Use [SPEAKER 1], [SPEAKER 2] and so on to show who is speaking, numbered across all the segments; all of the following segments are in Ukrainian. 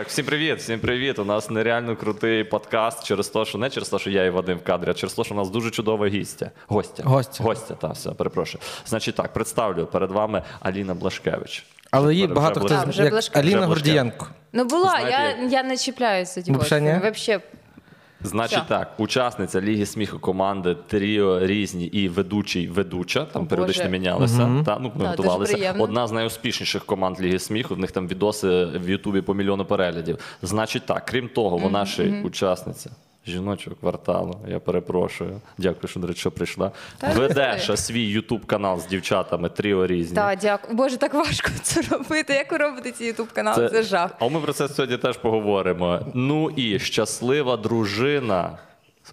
[SPEAKER 1] Так, всім привіт, всім привіт. У нас нереально крутий подкаст через те, що не через те, що я і Вадим в кадрі, а через те, що у нас дуже чудова гістя. Гостя.
[SPEAKER 2] Гостя.
[SPEAKER 1] Гостя, так, все, перепрошую. Значить так, представлю перед вами Аліна Блашкевич.
[SPEAKER 2] Але її
[SPEAKER 1] Вже
[SPEAKER 2] багато хто
[SPEAKER 3] вже
[SPEAKER 2] як. Аліна
[SPEAKER 1] Вже.
[SPEAKER 2] Гордієнко.
[SPEAKER 3] Ну була,
[SPEAKER 1] Знаєте,
[SPEAKER 3] я, я не чіпляюся ті
[SPEAKER 2] Вообще ні?
[SPEAKER 3] Вообще.
[SPEAKER 1] Значить
[SPEAKER 3] Що?
[SPEAKER 1] так, учасниця Ліги сміху команди Тріо різні і ведучий ведуча. Там періодично
[SPEAKER 3] Боже.
[SPEAKER 1] мінялися. Та, ну, ми
[SPEAKER 3] Да,
[SPEAKER 1] готувалися.
[SPEAKER 3] приємно.
[SPEAKER 1] Одна з найуспішніших команд Ліги сміху. В них там відоси в Ютубі по мільйону переглядів. Значить так, крім того, вона ще й учасниця. Жіночого кварталу, я перепрошую. Дякую, що до речі, що прийшла.
[SPEAKER 3] Та
[SPEAKER 1] Ведеш свій Ютуб канал з дівчатами Тріо різні.
[SPEAKER 3] Так, дякую. Боже, так важко це робити. Як ви робите ці ютуб канали? Це... жах.
[SPEAKER 1] А ми про це сьогодні теж поговоримо. Ну і щаслива дружина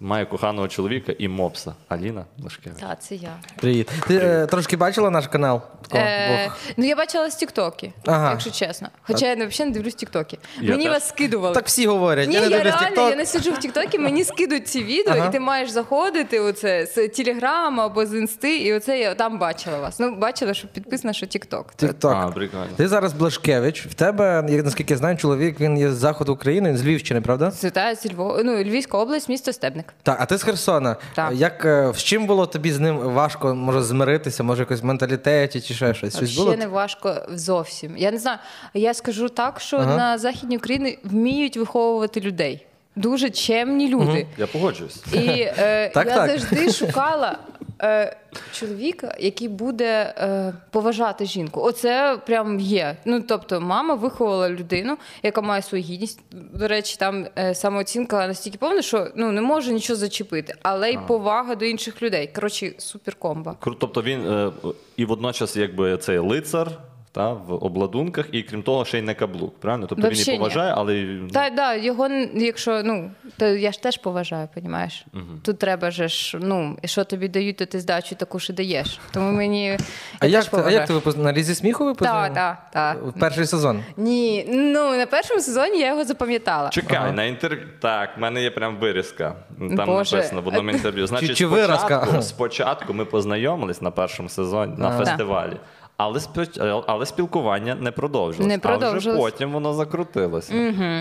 [SPEAKER 1] має коханого чоловіка і мопса. Аліна Блашкевич.
[SPEAKER 3] Так, це я.
[SPEAKER 2] Привіт. Ти е, трошки бачила наш канал? Такого,
[SPEAKER 3] Е, ну я бачила з Тіктоки,
[SPEAKER 2] Ага.
[SPEAKER 3] якщо чесно. Хоча я взагалі не дивлюсь Тіктоки.
[SPEAKER 1] Я
[SPEAKER 3] Мені
[SPEAKER 1] теж.
[SPEAKER 3] вас скидували.
[SPEAKER 2] Так всі говорять.
[SPEAKER 3] Ні,
[SPEAKER 2] я не дивлюсь
[SPEAKER 3] реально
[SPEAKER 2] TikTok.
[SPEAKER 3] я не сиджу в Тіктокі, мені скидуть ці відео,
[SPEAKER 2] Ага.
[SPEAKER 3] і ти маєш заходити оце з Телеграма або з інсти, і оце я там бачила вас. Ну, бачила, що підписано, що Тікток.
[SPEAKER 2] TikTok.
[SPEAKER 1] А, прикольно.
[SPEAKER 2] Ти зараз Блашкевич. В тебе, як наскільки я знаю, чоловік він є з заходу України, він з Львівщини, правда?
[SPEAKER 3] Це зі Львова, ну, Львівська область, місто Стебник.
[SPEAKER 2] Так, а ти з Херсона.
[SPEAKER 3] Так.
[SPEAKER 2] Як в з чим було тобі з ним важко може змиритися? Може, якось в менталітеті чи ще щось? Щось
[SPEAKER 3] Ще
[SPEAKER 2] було?
[SPEAKER 3] не важко зовсім. Я не знаю. Я скажу так, що
[SPEAKER 2] Ага.
[SPEAKER 3] на Західній Україні вміють виховувати людей. Дуже чемні люди.
[SPEAKER 1] Я погоджуюсь.
[SPEAKER 3] І е,
[SPEAKER 2] Так,
[SPEAKER 3] я
[SPEAKER 2] так.
[SPEAKER 3] завжди шукала е, чоловіка, який буде е, поважати жінку. Оце прям є. Ну тобто, мама виховала людину, яка має свою гідність. До речі, там е, самооцінка настільки повна, що ну не може нічого зачепити, але й повага до інших людей. Коротше, суперкомба.
[SPEAKER 1] Кру- Тобто він е, і водночас, якби цей лицар. Та, в обладунках, і крім того, ще й не каблук. Правильно? Тобто
[SPEAKER 3] Вообще
[SPEAKER 1] він і
[SPEAKER 3] ні.
[SPEAKER 1] але
[SPEAKER 3] Та да, його якщо ну то я ж теж поважаю, понімаєш? Тут треба же ж, ну і що тобі дають, то ти здачу таку ж і даєш. Тому мені
[SPEAKER 2] А як, ти- а як ти випуск... на лізі сміху ви
[SPEAKER 3] Так, так, так.
[SPEAKER 2] В перший сезон.
[SPEAKER 3] Ні, ну на першому сезоні я його запам'ятала.
[SPEAKER 1] Чекай, на інтерв'ю. Так, в мене є прям вирізка. Там
[SPEAKER 3] Боже.
[SPEAKER 1] написано в одному інтерв'ю. Значить,
[SPEAKER 2] чи
[SPEAKER 1] спочатку, спочатку ми познайомились на першому сезоні на
[SPEAKER 2] Ага.
[SPEAKER 1] фестивалі. Але, спіч- але спілкування не продовжилось.
[SPEAKER 3] Не
[SPEAKER 1] А вже потім воно закрутилося.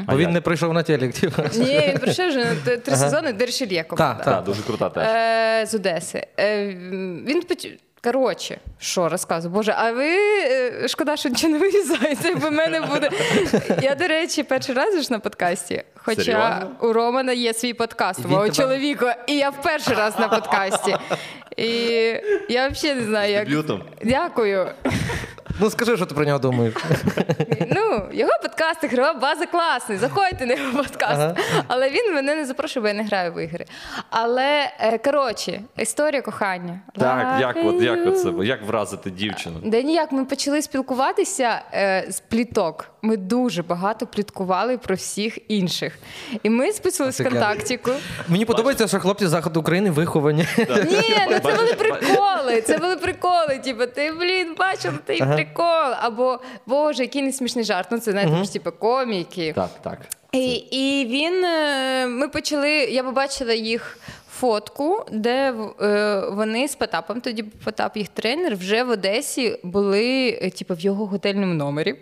[SPEAKER 1] А
[SPEAKER 2] Бо він
[SPEAKER 1] як?
[SPEAKER 2] не прийшов на телек. типу.
[SPEAKER 3] Ні, він пройшов вже на три сезони Дершельє команда.
[SPEAKER 2] Так,
[SPEAKER 1] дуже крута теж.
[SPEAKER 3] Е, з Одеси. Е, він Коротше, що розказую? Боже, а ви е, шкода, що нічого не вирізаєте, бо в мене буде. Я, до речі, перший раз ж на подкасті. Хоча
[SPEAKER 1] Серйозно?
[SPEAKER 3] у Романа є свій подкаст, мого
[SPEAKER 2] тебе-
[SPEAKER 3] чоловіка, і я в перший раз на подкасті. І я взагалі не знаю, як. Дякую.
[SPEAKER 2] Ну скажи, що ти про нього думаєш.
[SPEAKER 3] Ну, його подкаст, ігрова база класний. Заходьте на його подкаст.
[SPEAKER 2] Ага.
[SPEAKER 3] Але він мене не запрошує, бо я не граю в ігри. Але е, коротше, історія кохання.
[SPEAKER 1] Так, як, от, як оце, як вразити дівчину?
[SPEAKER 3] Де ніяк ми почали спілкуватися е, з пліток. Ми дуже багато пліткували про всіх інших. І ми списувалися в контактіку.
[SPEAKER 2] Мені подобається, що хлопці з заходу України виховані.
[SPEAKER 3] Ні, ну це були приколи. Це були приколи. Типу, ти блін, бачила той прикол. Або Боже, який не смішний жарт. Ну це ж, типу коміки.
[SPEAKER 1] Так, так.
[SPEAKER 3] І, і він е, ми почали. Я побачила їх фотку, де е, вони з Потапом, тоді Потап їх тренер, вже в Одесі були, е, типу, в його готельному номері.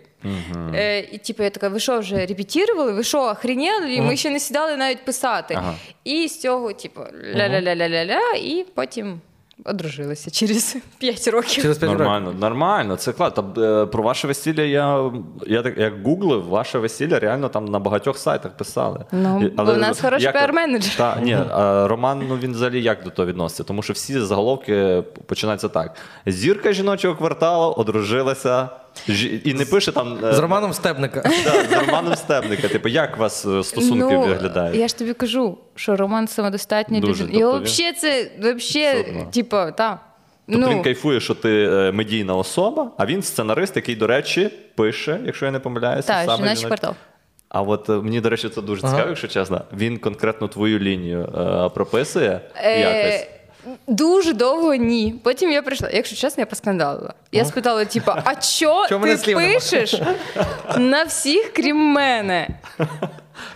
[SPEAKER 3] Е, і типу, я така, ви що вже репетірували? Ви що, охренели? І Ми ще не сідали навіть писати.
[SPEAKER 1] Ага.
[SPEAKER 3] І з цього, типу, ля-ля-ля-ля-ля-ля, і потім одружилися через 5 років.
[SPEAKER 2] Через п'ять років.
[SPEAKER 1] Нормально, нормально, це клад. Та, е, про ваше весілля я, я так як гуглив, ваше весілля реально там на багатьох сайтах писали.
[SPEAKER 3] Ну, Але у нас хороший піар-менеджер.
[SPEAKER 1] Та, ні, а Роман, ну він взагалі як до того відноситься? Тому що всі заголовки починаються так: зірка жіночого кварталу одружилася. І не пише там е,
[SPEAKER 2] З Романом Стебника.
[SPEAKER 1] да, з Романом Стебника. Типу, як у вас е, стосунки
[SPEAKER 3] ну,
[SPEAKER 1] виглядають?
[SPEAKER 3] Я ж тобі кажу, що Роман самодостатній
[SPEAKER 1] Дуже,
[SPEAKER 3] людина.
[SPEAKER 1] Тобто він-
[SPEAKER 3] взагалі це взагалі,
[SPEAKER 1] Супер.
[SPEAKER 3] типу, так.
[SPEAKER 1] Тобто
[SPEAKER 3] ну,
[SPEAKER 1] він кайфує, що ти е, медійна особа, а він сценарист, який, до речі, пише, якщо я не помиляюся,
[SPEAKER 3] Так,
[SPEAKER 1] саме
[SPEAKER 3] жіночий
[SPEAKER 1] жіноч-
[SPEAKER 3] квартал.
[SPEAKER 1] А от е, мені, до речі, це дуже
[SPEAKER 2] Ага.
[SPEAKER 1] цікаво, якщо чесно. Він конкретно твою лінію е, прописує
[SPEAKER 3] Е,
[SPEAKER 1] якось.
[SPEAKER 3] Дуже довго ні. Потім я прийшла. Якщо чесно, я поскандалила. Я спитала, типу, а що
[SPEAKER 2] мене
[SPEAKER 3] ти
[SPEAKER 2] слів
[SPEAKER 3] пишеш на всіх, крім мене?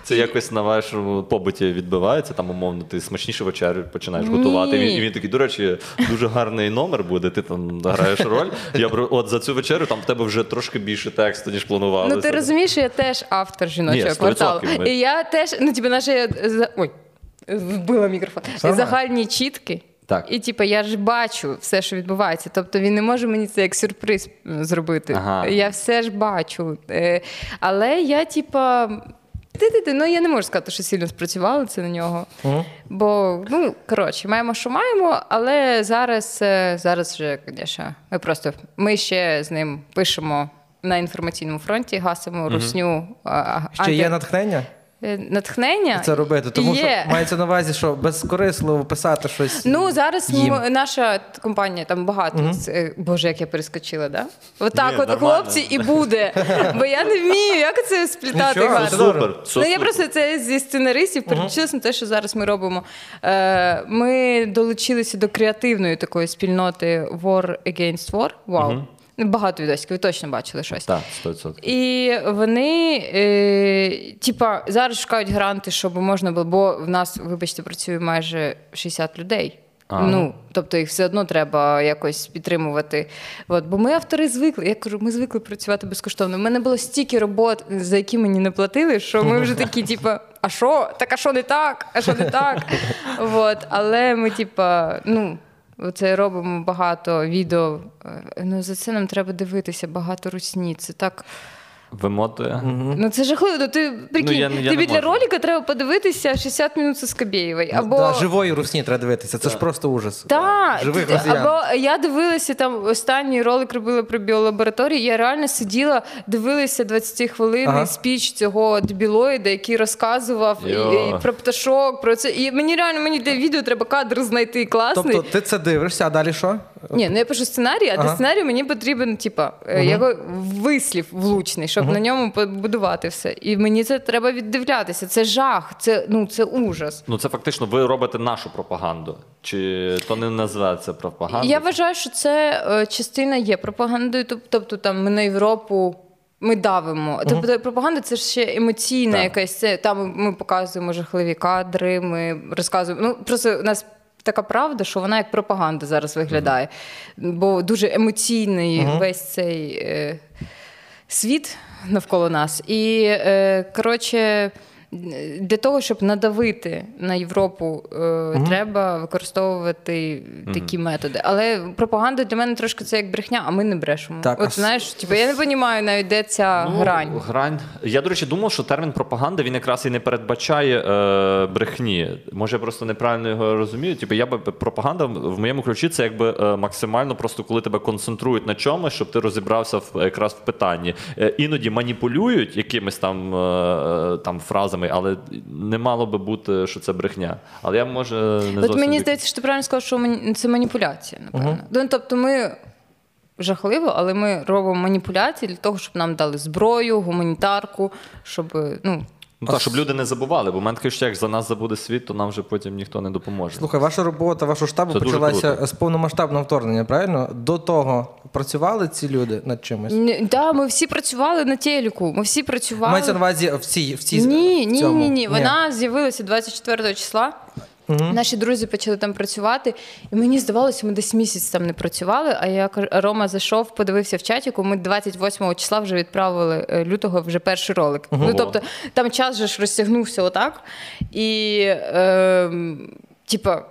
[SPEAKER 1] Це якось на вашому побуті відбивається, там, умовно, ти смачніше вечерю починаєш готувати. І він, і він такий, до речі, дуже гарний номер буде, ти там граєш роль. Я б- от за цю вечерю там в тебе вже трошки більше тексту, ніж планувалося.
[SPEAKER 3] Ну ти розумієш, я теж автор жіночого
[SPEAKER 1] 100%
[SPEAKER 3] кварталу.
[SPEAKER 1] ми-
[SPEAKER 3] І я теж, ну типу, наша за- ой, вбила мікрофон.
[SPEAKER 2] Нормально.
[SPEAKER 3] Загальні чітки.
[SPEAKER 1] Так.
[SPEAKER 3] І типу, я ж бачу все, що відбувається. Тобто він не може мені це як сюрприз зробити.
[SPEAKER 1] Ага.
[SPEAKER 3] Я все ж бачу. Е, Але я, типа. Ти-ти-ти, ну я не можу сказати, що сильно спрацювало це на нього. Бо, ну, коротше, маємо, що маємо, але зараз, е, зараз вже, звісно, ми просто ми ще з ним пишемо на інформаційному фронті, гасимо русню. а, а,
[SPEAKER 2] Ще є натхнення
[SPEAKER 3] натхнення.
[SPEAKER 2] це робити, тому
[SPEAKER 3] є.
[SPEAKER 2] що мається на увазі, що безкорисливо писати щось.
[SPEAKER 3] Ну, зараз
[SPEAKER 2] їм.
[SPEAKER 3] м- наша компанія там багато. Це- Боже, як я перескочила, да? Отак,
[SPEAKER 1] Ні,
[SPEAKER 3] от хлопці, і буде. Бо я не вмію, як це сплітати
[SPEAKER 2] Нічого, це.
[SPEAKER 1] Супер.
[SPEAKER 3] Ну, я просто це зі сценаристів переключилася на те, що зараз ми робимо. Е, ми долучилися до креативної такої спільноти War Against War. Вау. Багато відосиків, ви точно бачили щось.
[SPEAKER 1] Так, 100%.
[SPEAKER 3] І вони, е, типа, зараз шукають гранти, щоб можна було, бо в нас, вибачте, працює майже 60 людей.
[SPEAKER 1] А.
[SPEAKER 3] Ну, тобто їх все одно треба якось підтримувати. От, бо ми автори звикли. Я кажу, ми звикли працювати безкоштовно. У мене було стільки робот, за які мені не платили, що ми вже такі, типа, а що? Так, а що не так? А що не так? От, але ми, типа, ну. Оце робимо багато відео. Е, Ну за це нам треба дивитися, багато русні. Це так.
[SPEAKER 1] Вимотує.
[SPEAKER 3] Ну це жахливо. Ну, ти прикинь,
[SPEAKER 1] я- я
[SPEAKER 3] тобі для
[SPEAKER 1] можу.
[SPEAKER 3] ролика треба подивитися 60 минут Соскобєєвої. Або
[SPEAKER 2] Да, живої русні треба дивитися. Це ж просто ужас.
[SPEAKER 3] так,
[SPEAKER 2] Живих
[SPEAKER 3] ти-
[SPEAKER 2] росіян.
[SPEAKER 3] або я дивилася там останній ролик робила про біолабораторію. Я реально сиділа, дивилася 20 хвилин
[SPEAKER 2] Ага.
[SPEAKER 3] спіч цього дебілоїда, який розказував і, і про пташок, про це. І мені реально мені для відео треба кадр знайти класний.
[SPEAKER 2] Тобто ти це дивишся, а далі що?
[SPEAKER 3] Ні, ну я пишу сценарій, а
[SPEAKER 2] Ага.
[SPEAKER 3] для сценарію мені потрібен, типа, його вислів влучний, щоб на ньому побудувати все. І мені це треба віддивлятися. Це жах, це ну це ужас.
[SPEAKER 1] Ну, це фактично ви робите нашу пропаганду. Чи то не називається пропаганда?
[SPEAKER 3] Я вважаю, що це е, частина є пропагандою. Тобто там ми на Європу. Ми давимо. Тобто пропаганда це ж ще емоційна
[SPEAKER 1] Так.
[SPEAKER 3] якась. Це там ми показуємо жахливі кадри, ми розказуємо. Ну просто у нас така правда, що вона як пропаганда зараз виглядає. Бо дуже емоційний весь цей е, світ навколо нас. І е, коротше. Для того, щоб надавити на Європу, е, треба використовувати такі методи. Але пропаганда для мене трошки це як брехня, а ми не брешемо.
[SPEAKER 2] Так,
[SPEAKER 3] От
[SPEAKER 2] с-
[SPEAKER 3] знаєш, типу, я не розумію навіть, де ця
[SPEAKER 1] Ну,
[SPEAKER 3] грань.
[SPEAKER 1] Грань. Я, до речі, думав, що термін пропаганда він якраз і не передбачає е, брехні. Може, я просто неправильно його розумію. Типу, я би пропаганда в моєму ключі це якби е, максимально просто коли тебе концентрують на чомусь, щоб ти розібрався в якраз в питанні. Е, іноді маніпулюють якимись там, е, там фразами, але не мало би бути, що це брехня. Але я може не
[SPEAKER 3] От мені здається, що ти правильно сказав, що це маніпуляція, напевно. Ну, тобто ми. Жахливо, але ми робимо маніпуляції для того, щоб нам дали зброю, гуманітарку, щоб ну
[SPEAKER 1] Ну так, щоб люди не забували, бо в мене таке що як за нас забуде світ, то нам вже потім ніхто не допоможе.
[SPEAKER 2] Слухай, ваша робота, вашого штабу
[SPEAKER 1] Це
[SPEAKER 2] почалася з повномасштабного вторгнення, правильно? До того працювали ці люди над чимось?
[SPEAKER 3] Ні, да, ми всі працювали на телеку. Ми всі працювали.
[SPEAKER 2] Мається на увазі в цій в цій
[SPEAKER 3] Ні,
[SPEAKER 2] в
[SPEAKER 3] ні,
[SPEAKER 2] цьому?
[SPEAKER 3] ні, ні. Вона з'явилася 24 числа. Наші друзі почали там працювати, і мені здавалося, ми десь місяць там не працювали. А я кажу, Рома зайшов, подивився в чатіку. Ми 28 числа вже відправили е, лютого вже перший ролик. Ну тобто там час же ж розтягнувся отак. І е, типа,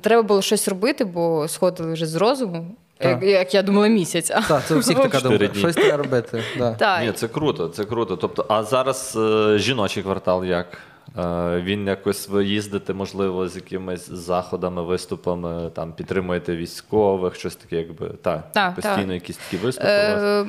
[SPEAKER 3] треба було щось робити, бо сходили вже з розуму.
[SPEAKER 2] Так.
[SPEAKER 3] Як, як я думала, місяць.
[SPEAKER 2] Так, це у всіх така думка.
[SPEAKER 1] дні.
[SPEAKER 2] Щось треба робити. Да.
[SPEAKER 3] Так.
[SPEAKER 1] Ні, це круто, це круто. Тобто, а зараз е, жіночий квартал як? Е, він якось ви їздите, можливо, з якимись заходами, виступами, там підтримуєте військових, щось таке, якби Так, постійно
[SPEAKER 3] так.
[SPEAKER 1] якісь такі виступи. у вас?
[SPEAKER 3] Е,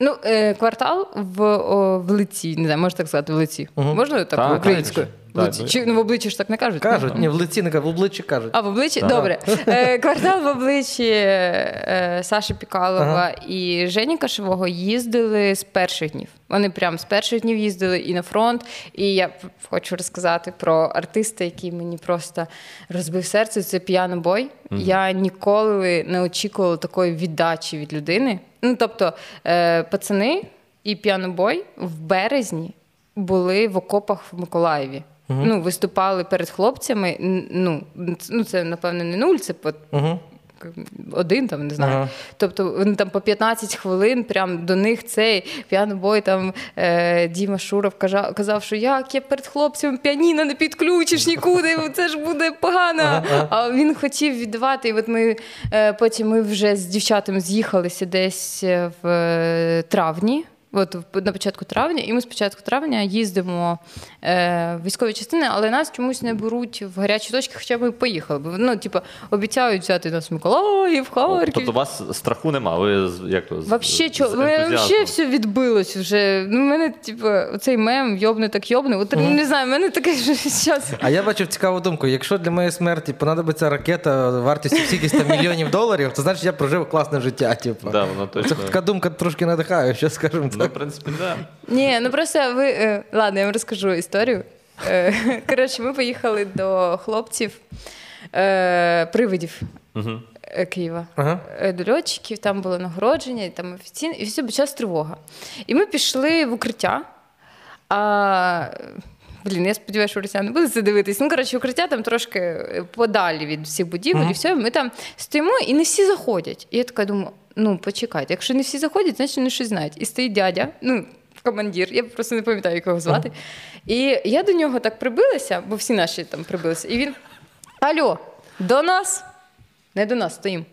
[SPEAKER 3] ну, е, квартал в, о, в лиці, не знаю, можна так сказати, в лиці. Можна так,
[SPEAKER 1] Так,
[SPEAKER 3] українською? В лиці.
[SPEAKER 1] так.
[SPEAKER 3] Чи ну, в обличчі ж так не кажуть?
[SPEAKER 2] Кажуть, ні, в лиці не кажуть, в обличчі кажуть.
[SPEAKER 3] А в обличчі? Добре. Е, квартал в обличчі е, Саші Пікалова і Жені Кашевого їздили з перших днів. Вони прям з перших днів їздили і на фронт. І я хочу розказати про артиста, який мені просто розбив серце. Це Pianoбой. Я ніколи не очікувала такої віддачі від людини. Ну тобто, е, пацани і Pianoбой в березні були в окопах в Миколаєві. Ну, виступали перед хлопцями. Ну, ну це, напевно, не нуль, це по
[SPEAKER 2] Угу.
[SPEAKER 3] один там, не знаю.
[SPEAKER 2] Ага.
[SPEAKER 3] Тобто вони там по 15 хвилин прям до них цей Pianoбой там е, Діма Шуров казав, казав, що як я перед хлопцями піаніно не підключиш нікуди, це ж буде погано. А він хотів віддавати. І от ми е, потім ми вже з дівчатами з'їхалися десь е, в е, травні. От в- на початку травня, і ми з початку травня їздимо е, в військові частини, але нас чомусь не беруть в гарячі точки, хоча ми поїхали. Бо ну, типу, обіцяють взяти нас в Миколаїв, Харків.
[SPEAKER 1] Тобто у вас страху нема, ви як то
[SPEAKER 3] Вообще,
[SPEAKER 1] з
[SPEAKER 3] чо, вообще все відбилось вже. Ну, мене, типу, оцей мем йобне так йобне. От не знаю, в мене таке ж зараз.
[SPEAKER 2] А я бачив цікаву думку. Якщо для моєї смерті понадобиться ракета вартістю скількись там мільйонів доларів, то значить я прожив класне життя. Типу.
[SPEAKER 1] Да, воно
[SPEAKER 2] Це така думка трошки надихає, що скажемо
[SPEAKER 1] Ну, в принципі, да.
[SPEAKER 3] Ні, ну просто ви. е, ладно, я вам розкажу історію. Е, коротше, ми поїхали до хлопців е, привидів е, Києва.
[SPEAKER 2] Ага.
[SPEAKER 3] Е, До льотчиків, там було нагородження, і там офіційно, і все почалась тривога. І ми пішли в укриття. А, блін, я сподіваюся, що росіяни не будуть це дивитись. Ну, коротше, укриття там трошки подалі від всіх будівель, і все. Ми там стоїмо, і не всі заходять. І я така думаю: ну, почекайте, якщо не всі заходять, значить вони щось знають. І стоїть дядя, ну, командир, я просто не пам'ятаю, як його звати. І я до нього так прибилася, бо всі наші там прибилися. І він: Алло, до нас? Не до нас стоїмо.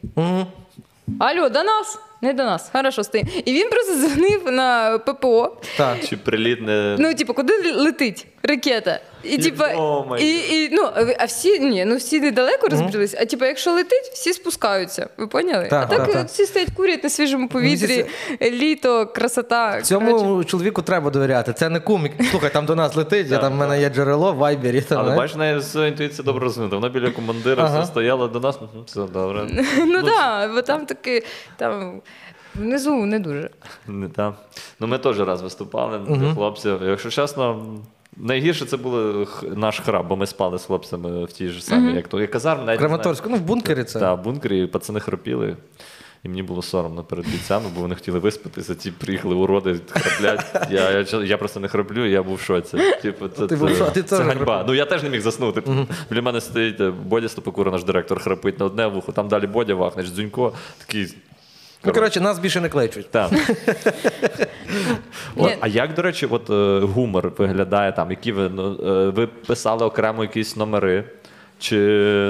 [SPEAKER 3] Алло, до нас? Не до нас. Хорошо, стоїмо. І він просто дзвонив на ППО.
[SPEAKER 2] Так.
[SPEAKER 1] Чи приліт не.
[SPEAKER 3] Ну, типу, куди летить ракета? І,
[SPEAKER 1] О, май
[SPEAKER 3] і, і, ну, а всі, ні, ну, всі недалеко розбрілися, а типу, якщо летить, всі спускаються. Ви поняли?
[SPEAKER 2] Так,
[SPEAKER 3] а так
[SPEAKER 2] так,
[SPEAKER 3] е,
[SPEAKER 2] так.
[SPEAKER 3] всі стоять курять на свіжому повітрі, літо, красота.
[SPEAKER 2] Цьому
[SPEAKER 3] коротше.
[SPEAKER 2] чоловіку треба довіряти. Це не комік. Слухай, там до нас летить, я там в мене є джерело в Вайбері. Там,
[SPEAKER 1] Але бачиш, неї інтуїція добре розвинута. Вона біля командира
[SPEAKER 2] Ага.
[SPEAKER 1] все стояла до нас, ну, все добре.
[SPEAKER 3] Ну так, бо там таки, там внизу не дуже.
[SPEAKER 1] Не та. Ну, ми теж раз виступали для хлопців. Якщо чесно, найгірше це був наш храб, бо ми спали з хлопцями в тій ж самій, як то. Казарм, навіть.
[SPEAKER 2] Краматорську, ну в бункері це.
[SPEAKER 1] Так, в бункері, і пацани хропіли. І мені було соромно перед бійцями, бо вони хотіли виспатися, ті приїхали уроди, храплять. Я, я, я просто не храплю, я був в шоці. Типу, це,
[SPEAKER 2] Ти був шоці, ти
[SPEAKER 1] це ганьба. Ну я теж не міг заснути. Біля мене стоїть е, Бодя Стопокура, наш директор, храпить на одне вухо, там далі Бодя Вахнич, Дзюнько, такий.
[SPEAKER 2] Ну, коротше, нас більше не кличуть.
[SPEAKER 1] Так.
[SPEAKER 3] О,
[SPEAKER 1] От, а як, до речі, от е, гумор виглядає там? Які ви ну, е, ви писали окремо якісь номери? Чи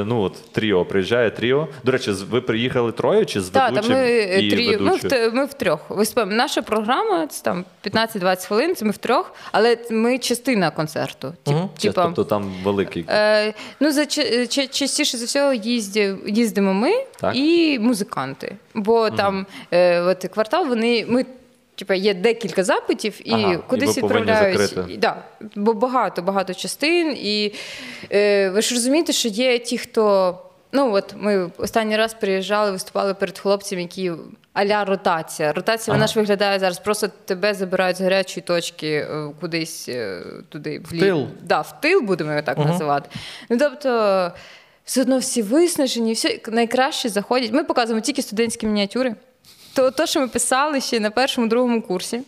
[SPEAKER 1] ну от тріо приїжджає тріо? До речі, ви приїхали троє чи з
[SPEAKER 3] Так, та
[SPEAKER 1] ведучим
[SPEAKER 3] ми е,
[SPEAKER 1] і
[SPEAKER 3] трі, ми, в,
[SPEAKER 1] ведучою?
[SPEAKER 3] т- ми втрьох. Виступаємо. Наша програма це там 15-20 хвилин, це ми втрьох, але ми частина концерту. Тип,
[SPEAKER 1] Чи,
[SPEAKER 3] типа,
[SPEAKER 1] тобто там великий.
[SPEAKER 3] Е, ну, за, ча- частіше за всього їздів, їздимо ми
[SPEAKER 1] Так.
[SPEAKER 3] і музиканти. Бо там е, от квартал, вони. Ми, Типа є декілька запитів, і
[SPEAKER 1] Ага, і
[SPEAKER 3] кудись
[SPEAKER 1] ви
[SPEAKER 3] відправляють. І, да, бо багато, багато частин. І е, ви ж розумієте, що є ті, хто. Ну, от ми останній раз приїжджали, виступали перед хлопцями, які аля ротація. Ротація вона ж виглядає зараз. Просто тебе забирають з гарячої точки е, кудись е, туди в, лі-
[SPEAKER 2] тил.
[SPEAKER 3] Да, в тил будемо його так називати. Ну тобто, все одно всі виснажені, всі найкраще заходять. Ми показуємо тільки студентські мініатюри. То, то, що ми писали ще на першому, другому курсі.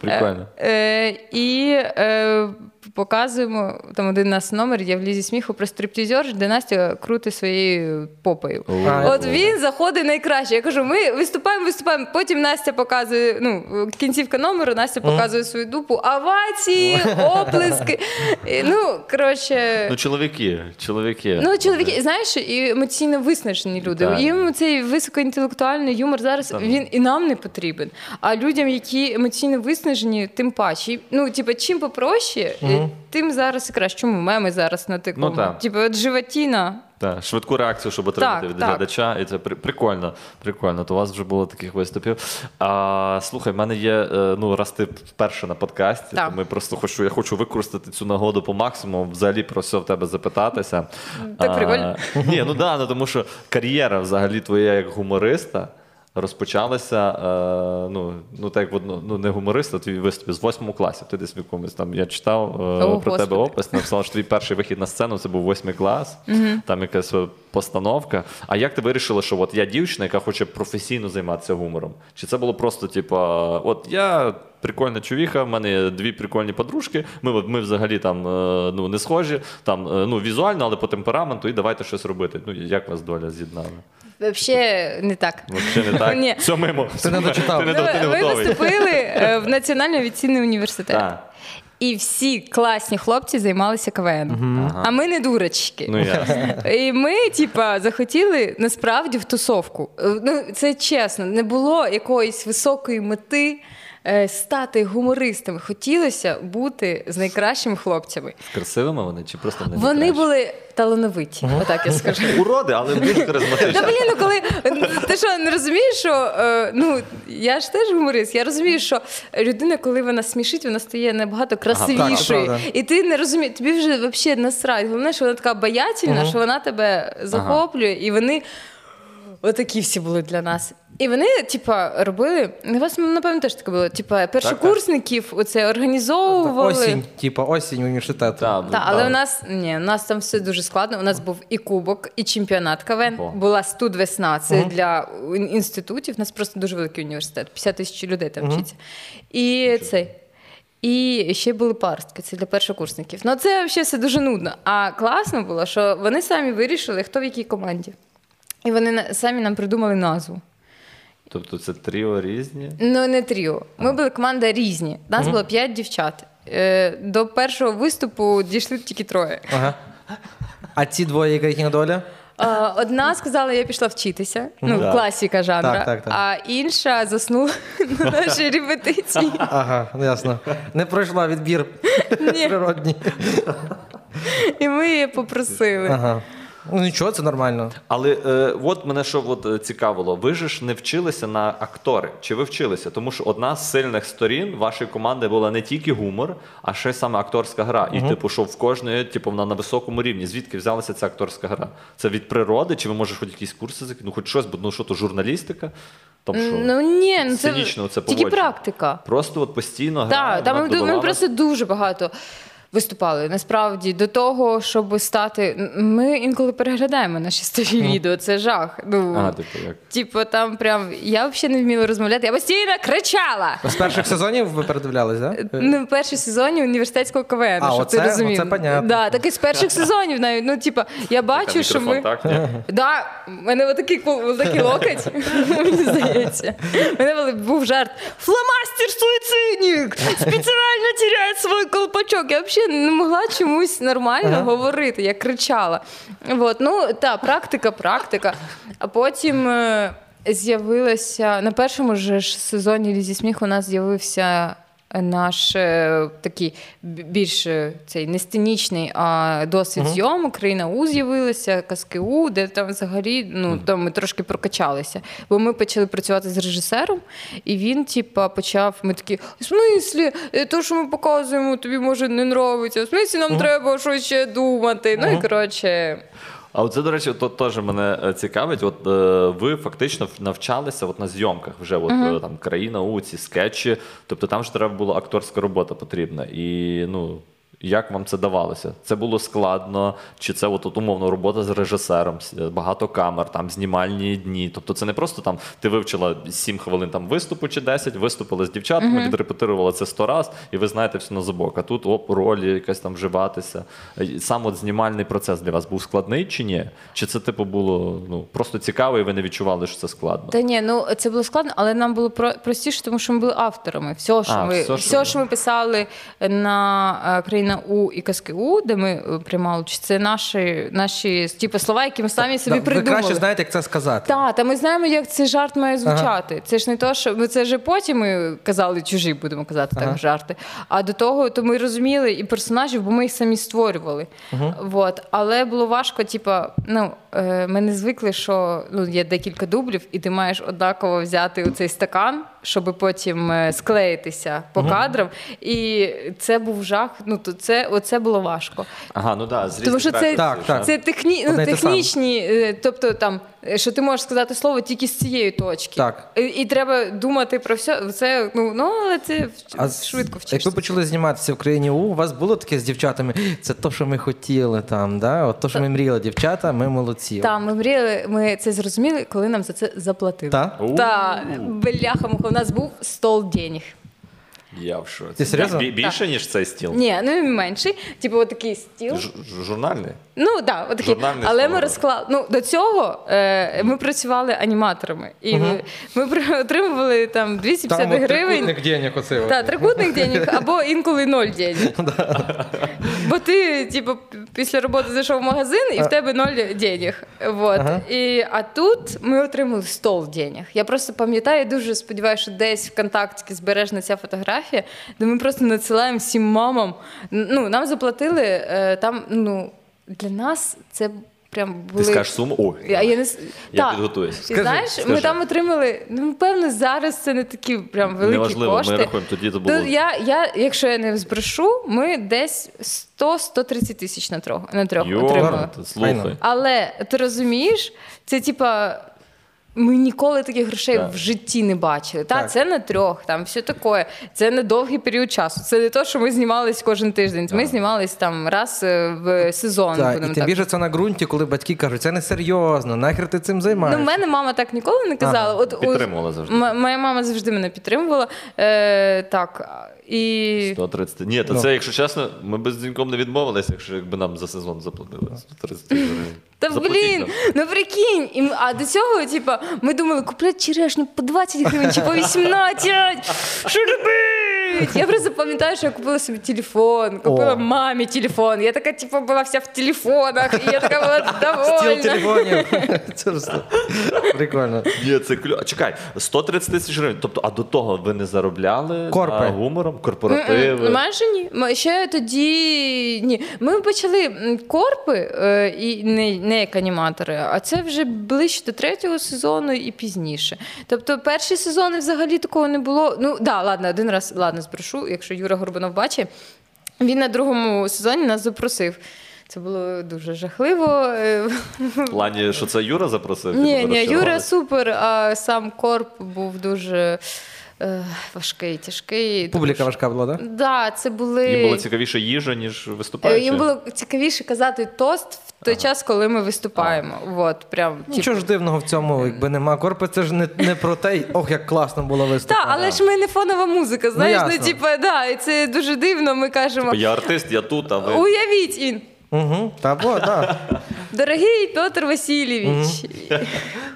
[SPEAKER 1] Прикольно.
[SPEAKER 3] Е, е, і е, показуємо там один нас номер, є в лізі сміху про стриптізер, де Настя крутить своєю попою.
[SPEAKER 2] А,
[SPEAKER 3] От він заходить найкраще. Я кажу, ми виступаємо, виступаємо. Потім Настя показує, ну, кінцівка номеру, Настя показує свою дупу, овації, оплески. І, ну, коротше.
[SPEAKER 1] Ну, чоловіки, чоловіки.
[SPEAKER 3] Ну, чоловіки, знаєш, і емоційно виснажені люди.
[SPEAKER 1] Так.
[SPEAKER 3] Їм цей високоінтелектуальний юмор зараз він і нам не потрібен. А людям, які емоційно виснажені, тим паче. Ну, типу, чим попроще, е, тим зараз і краще. Чому меми зараз на такому?
[SPEAKER 1] Ну, так.
[SPEAKER 3] Типу, от животіна.
[SPEAKER 1] Так, швидку реакцію, щоб отримати
[SPEAKER 3] Так,
[SPEAKER 1] від
[SPEAKER 3] так.
[SPEAKER 1] глядача, і це при- прикольно. Прикольно. То у вас вже було таких виступів. А, слухай, в мене є, е, ну, раз ти вперше на подкасті,
[SPEAKER 3] Так.
[SPEAKER 1] то ми просто хочу, я хочу використати цю нагоду по максимуму, взагалі про все в тебе запитатися.
[SPEAKER 3] Так
[SPEAKER 1] А,
[SPEAKER 3] прикольно.
[SPEAKER 1] Ні, ну да, ну тому що кар'єра взагалі твоя як гумориста. Розпочалися, е, ну, ну так як в одно, ну, не гумориста, твій виступ з восьмому класі. Ти десь в якомусь там я читав е,
[SPEAKER 3] О,
[SPEAKER 1] про тебе опис, написала, що твій перший вихід на сцену це був восьмий клас, там якась е, постановка. А як ти вирішила, що от я дівчина, яка хоче професійно займатися гумором? Чи це було просто, типа, от я. Прикольна чувіха, в мене є дві прикольні подружки. Ми, ми взагалі там е, ну, не схожі, там е, ну, візуально, але по темпераменту, і давайте щось робити. Ну, як вас доля з'єднала?
[SPEAKER 3] Взагалі не так.
[SPEAKER 1] Взагалі не так.
[SPEAKER 3] Ні.
[SPEAKER 1] Все мимо.
[SPEAKER 2] Ти не дочитав.
[SPEAKER 1] Ти не, ти не
[SPEAKER 3] Ми
[SPEAKER 1] готовий.
[SPEAKER 3] виступили е, в Національний авіаційний університет.
[SPEAKER 1] Так.
[SPEAKER 3] І всі класні хлопці займалися КВН. А ми не дурочки.
[SPEAKER 1] Ну, ясно.
[SPEAKER 3] І ми, типа, захотіли насправді в тусовку. Е, Ну, це чесно, не було якоїсь високої мети стати гумористами. Хотілося бути з найкращими хлопцями.
[SPEAKER 1] Красивими вони чи просто не
[SPEAKER 3] Вони
[SPEAKER 1] найкращі?
[SPEAKER 3] були талановиті, отак я скажу.
[SPEAKER 1] уроди, але дуже
[SPEAKER 3] Та блін, ну коли ти що не розумієш, що е, ну я ж теж гуморист, я розумію, що людина, коли вона смішить, вона стає набагато красивішою.
[SPEAKER 2] правда.
[SPEAKER 3] і ти не розумієш, тобі вже взагалі насрать. Головне, що вона така обаятельна, що вона тебе захоплює, і вони. Отакі всі були для нас. І вони, типа, робили. У вас, напевно, теж таке було. Типа, першокурсників оце організовували.
[SPEAKER 2] Осінь, типа осінь університету.
[SPEAKER 1] Так,
[SPEAKER 3] Так, але у нас ні, у нас там все дуже складно. У нас був і кубок, і чемпіонат КВН.
[SPEAKER 1] Ого.
[SPEAKER 3] Була студвесна. Це для інститутів. У нас просто дуже великий університет, 50 тисяч людей там вчиться. І цей. І ще були парстки, це для першокурсників. Ну це взагалі все дуже нудно. А класно було, що вони самі вирішили, хто в якій команді. І вони на- самі нам придумали назву.
[SPEAKER 1] Тобто це тріо різні.
[SPEAKER 3] Ну, не тріо. Ми були команда різні. Нас було п'ять дівчат. Е, До першого виступу дійшли тільки троє.
[SPEAKER 2] Ага. А ці двоє, яка їхня доля?
[SPEAKER 3] Одна сказала, я пішла вчитися. Ну,
[SPEAKER 1] Так.
[SPEAKER 3] класіка жанра.
[SPEAKER 2] Так, так, так.
[SPEAKER 3] А інша заснула на нашій репетиції.
[SPEAKER 2] Ага, ясно. Не пройшла відбір
[SPEAKER 3] Ні.
[SPEAKER 2] природній.
[SPEAKER 3] І ми її попросили.
[SPEAKER 2] Ага. Ну нічого, це нормально.
[SPEAKER 1] Але е, от мене що от, е, цікавило, ви ж не вчилися на актори. Чи ви вчилися? Тому що одна з сильних сторін вашої команди була не тільки гумор, а ще саме акторська гра. І типу, що в кожної, типу, вона на високому рівні. Звідки взялася ця акторська гра? Це від природи? Чи ви можеш хоч якісь курси закинути? Ну, хоч щось, бо ну що то журналістика? Там що?
[SPEAKER 3] Ну ні, ну це,
[SPEAKER 1] це
[SPEAKER 3] тільки
[SPEAKER 1] поводження.
[SPEAKER 3] практика.
[SPEAKER 1] Просто от постійно гра.
[SPEAKER 3] Так, там ми, ми просто дуже багато виступали. Насправді, до того, щоб стати. Ми інколи переглядаємо наші старі відео, це жах. Ну,
[SPEAKER 1] А, типу, як?
[SPEAKER 3] Типу, там прям я взагалі не вміла розмовляти, я постійно кричала.
[SPEAKER 2] З перших сезонів ви передивлялись, так? Да?
[SPEAKER 3] Ну, в першій сезоні університетського КВН,
[SPEAKER 2] А,
[SPEAKER 3] щоб
[SPEAKER 2] оце-
[SPEAKER 3] ти розумів.
[SPEAKER 2] оце понятно.
[SPEAKER 3] Да, так і з перших сезонів навіть. Ну, типа, я бачу, що ми.
[SPEAKER 1] Так.
[SPEAKER 3] Да, у мене отакий, отакий локоть, мені здається. У мене був жарт. Фломастер суїцидник! Спеціально тіряє свій колпачок. Я взагалі не могла чомусь нормально говорити. Я кричала. От. Ну, та, практика, практика. А потім. е, З'явилася на першому ж сезоні Лізі Сміх у нас з'явився наш е, такий більш е, цей не сценічний, а досвід зйомок. Країна У з'явилася, казки У, де там взагалі ну, там ми трошки прокачалися. Бо ми почали працювати з режисером, і він, типа, почав. Ми такі, в смислі, Е, то, що ми показуємо, тобі може не нравиться. В смислі, нам треба щось ще думати. Ну і коротше.
[SPEAKER 1] А от це, до речі, то теж мене е, цікавить. От е, ви фактично навчалися от на зйомках вже от, е, там країна у ці скетчі. Тобто там ж треба була акторська робота потрібна. І ну. Як вам це давалося? Це було складно? Чи це от, от умовно робота з режисером, багато камер, там знімальні дні? Тобто це не просто там ти вивчила 7 хвилин там виступу чи 10, виступила з дівчатами, відрепетирувала це 100 раз, і ви знаєте все на зубок. А тут оп, ролі якась там вживатися. Е, Сам от знімальний процес для вас був складний чи ні? Чи це типу було ну просто цікаво, і ви не відчували, що це складно?
[SPEAKER 3] Та ні, ну це було складно, але нам було про- простіше, тому що ми були авторами. Все, що
[SPEAKER 1] А,
[SPEAKER 3] ми
[SPEAKER 1] все,
[SPEAKER 3] все,
[SPEAKER 1] що
[SPEAKER 3] що, ми писали на е, країна У і казки У, де ми е, приймали участь, це наші наші типу, слова, які ми самі собі
[SPEAKER 2] Да, ви
[SPEAKER 3] придумали.
[SPEAKER 2] краще знаєте, як це сказати.
[SPEAKER 3] Так, та ми знаємо, як цей жарт має звучати. Це ж не то, що ми це вже потім ми казали чужі, будемо казати так, жарти. А до того, то ми розуміли і персонажів, бо ми їх самі створювали. Вот. Але було важко, типа, ну, е, ми не звикли, що ну, є декілька дублів, і ти маєш однаково взяти оцей стакан, щоб потім е, склеїтися по кадрам. І це був жах. Ну то це оце було важко.
[SPEAKER 1] Ага, ну да, з
[SPEAKER 3] Тому що це,
[SPEAKER 2] Так, так.
[SPEAKER 3] це техні, ну, технічні, е, тобто там, е, що ти можеш сказати слово тільки з цієї точки.
[SPEAKER 2] Так.
[SPEAKER 3] І, і треба думати про все. Це ну, ну але це
[SPEAKER 2] А
[SPEAKER 3] швидко
[SPEAKER 2] Як
[SPEAKER 3] вчишся.
[SPEAKER 2] ви почали зніматися в країні У, у вас було таке з дівчатами? Це то, що ми хотіли там, да? От то, що ми мріяли, дівчата, ми молодці.
[SPEAKER 3] Так, ми мріяли, ми це зрозуміли, коли нам за це заплатили.
[SPEAKER 2] Та?
[SPEAKER 1] У.
[SPEAKER 3] Та, бляха, у нас був стол денег.
[SPEAKER 1] Я в шоці.
[SPEAKER 2] Ти серйозно?
[SPEAKER 1] Більше, ніж цей стіл?
[SPEAKER 3] Ні, ну він менший. Типу, отакий стіл.
[SPEAKER 1] Ж- ж- Журнальний?
[SPEAKER 3] Ну так, отакий.
[SPEAKER 1] Журнальний
[SPEAKER 3] Але ми розклали. Ну до цього е, ми працювали аніматорами, і ми, ми отримували там 250
[SPEAKER 2] от
[SPEAKER 3] гривень.
[SPEAKER 2] трикутник денег оцей. от.
[SPEAKER 3] Так, трикутник денег або інколи ноль денег. Бо ти, типу, після роботи зайшов в магазин і в тебе ноль денег. Вот.
[SPEAKER 2] Ага.
[SPEAKER 3] І, а тут ми отримали стол денег. Я просто пам'ятаю, дуже сподіваюся, що десь в контакті збережена ця фотографія, де ми просто надсилаємо всім мамам. Ну, нам заплатили е, там, ну, для нас це прям були.
[SPEAKER 1] Ти скажеш суму? О,
[SPEAKER 3] Я, я, не...
[SPEAKER 1] Я
[SPEAKER 3] Так.
[SPEAKER 1] підготуюсь.
[SPEAKER 2] Скажи,
[SPEAKER 3] знаєш,
[SPEAKER 1] скажи.
[SPEAKER 3] ми там отримали, ну, певно, зараз це не такі прям великі
[SPEAKER 1] Неважливо, ми
[SPEAKER 3] кошти.
[SPEAKER 1] рахуємо, тоді це було.
[SPEAKER 3] То я, я, якщо я не збрешу, ми десь 100-130 тисяч на трьох, на трьох отримали.
[SPEAKER 1] Йо, слухай.
[SPEAKER 3] Але ти розумієш, це типа. Ми ніколи таких грошей
[SPEAKER 1] Так.
[SPEAKER 3] в житті не бачили. Та,
[SPEAKER 2] Так.
[SPEAKER 3] це на трьох, там все таке. Це не довгий період часу. Це не то, що ми знімались кожен тиждень. Ми знімались там раз е, в сезон.
[SPEAKER 2] Так, і тим
[SPEAKER 3] так
[SPEAKER 2] більше це на ґрунті, коли батьки кажуть, це не серйозно, нахер ти цим
[SPEAKER 3] Ну,
[SPEAKER 2] займаєшся.
[SPEAKER 3] в мене мама так ніколи не казала. От, от,
[SPEAKER 1] Підтримувала завжди.
[SPEAKER 3] м- моя мама завжди мене підтримувала. Е, так, і
[SPEAKER 1] 130. Ні, то
[SPEAKER 2] Ну.
[SPEAKER 1] це, якщо чесно, ми б з дзвінком не відмовилися, якщо якби нам за сезон заплатили 130 гривень.
[SPEAKER 3] Та блін, ну прикинь. І, м- а до цього, типа, ми думали, купляти черешню по 20 гривень чи по 18. Що Я просто пам'ятаю, що я купила собі телефон, купила
[SPEAKER 2] О.
[SPEAKER 3] мамі телефон. Я така, типу, була вся в телефонах, і я така була
[SPEAKER 2] Стіл телефонів. Це просто прикольно.
[SPEAKER 1] Ні, це кльо. А чекай, 130 тисяч гривень. Тобто, а до того ви не заробляли
[SPEAKER 2] Корпи.
[SPEAKER 1] на гумором, корпоративи?
[SPEAKER 3] М-м, Майже ні. Ми Ще тоді ні. Ми почали м, корпи е, і не, не як аніматори, а це вже ближче до третього сезону і пізніше. Тобто, перші сезони взагалі такого не було. Ну да, ладно, один раз ладно, збрешу, якщо Юра Горбунов бачить, він на другому сезоні нас запросив. Це було дуже жахливо.
[SPEAKER 1] Плані, що це Юра запросив?
[SPEAKER 3] Ні, ні. Юра супер, а сам корп був дуже е, важкий, тяжкий.
[SPEAKER 2] Публіка важка була, так?
[SPEAKER 3] Да, це були.
[SPEAKER 1] Їм було цікавіше їжа, ніж
[SPEAKER 3] Е,
[SPEAKER 1] виступаючи?
[SPEAKER 3] Їм було цікавіше казати тост в той час, коли ми виступаємо. От, прям, типу.
[SPEAKER 2] Нічого ж дивного в цьому, якби нема корпи, це ж не, не про те, ох, як класно було виступати.
[SPEAKER 3] Так, але ж ми не фонова музика, знаєш, ну, типу, да, і це дуже дивно. Ми кажемо.
[SPEAKER 1] Типу, Я артист, я тут, а ви.
[SPEAKER 3] Уявіть, Ін,
[SPEAKER 2] Угу, та бо, так.
[SPEAKER 3] дорогий Петр Васильович.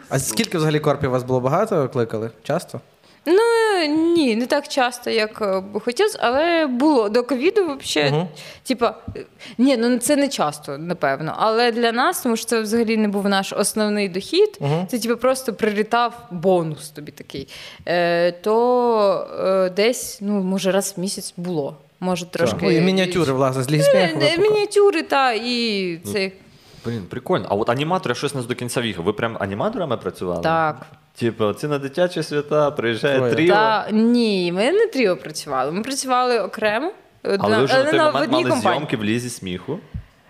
[SPEAKER 2] А скільки взагалі корпів у вас було багато кликали? Часто?
[SPEAKER 3] Ну ні, не так часто, як е, би хотілося, але було до ковіду взагалі.
[SPEAKER 2] Мгм.
[SPEAKER 3] Типа, е, ні, ну це не часто, напевно. Але для нас, тому що це взагалі не був наш основний дохід,
[SPEAKER 2] Мгм.
[SPEAKER 3] це типу, просто прилітав бонус тобі такий. Е, то е, десь, ну, може, раз в місяць було. Може, трошки.
[SPEAKER 2] Ну, і мініатюри, власне, з ви
[SPEAKER 3] Е. Мініатюри, та, і це.
[SPEAKER 1] Блін, прикольно. А от аніматор, я щось не до кінця в'їхав. Ви прям аніматорами працювали?
[SPEAKER 3] Так.
[SPEAKER 1] Типу, це на дитячі свята приїжджає
[SPEAKER 2] Троє.
[SPEAKER 1] тріо.
[SPEAKER 3] Та, ні, ми не тріо працювали. Ми працювали окремо.
[SPEAKER 1] Але ви вже на той момент
[SPEAKER 3] одній
[SPEAKER 1] мали
[SPEAKER 3] компанії.
[SPEAKER 1] зйомки в лізі сміху?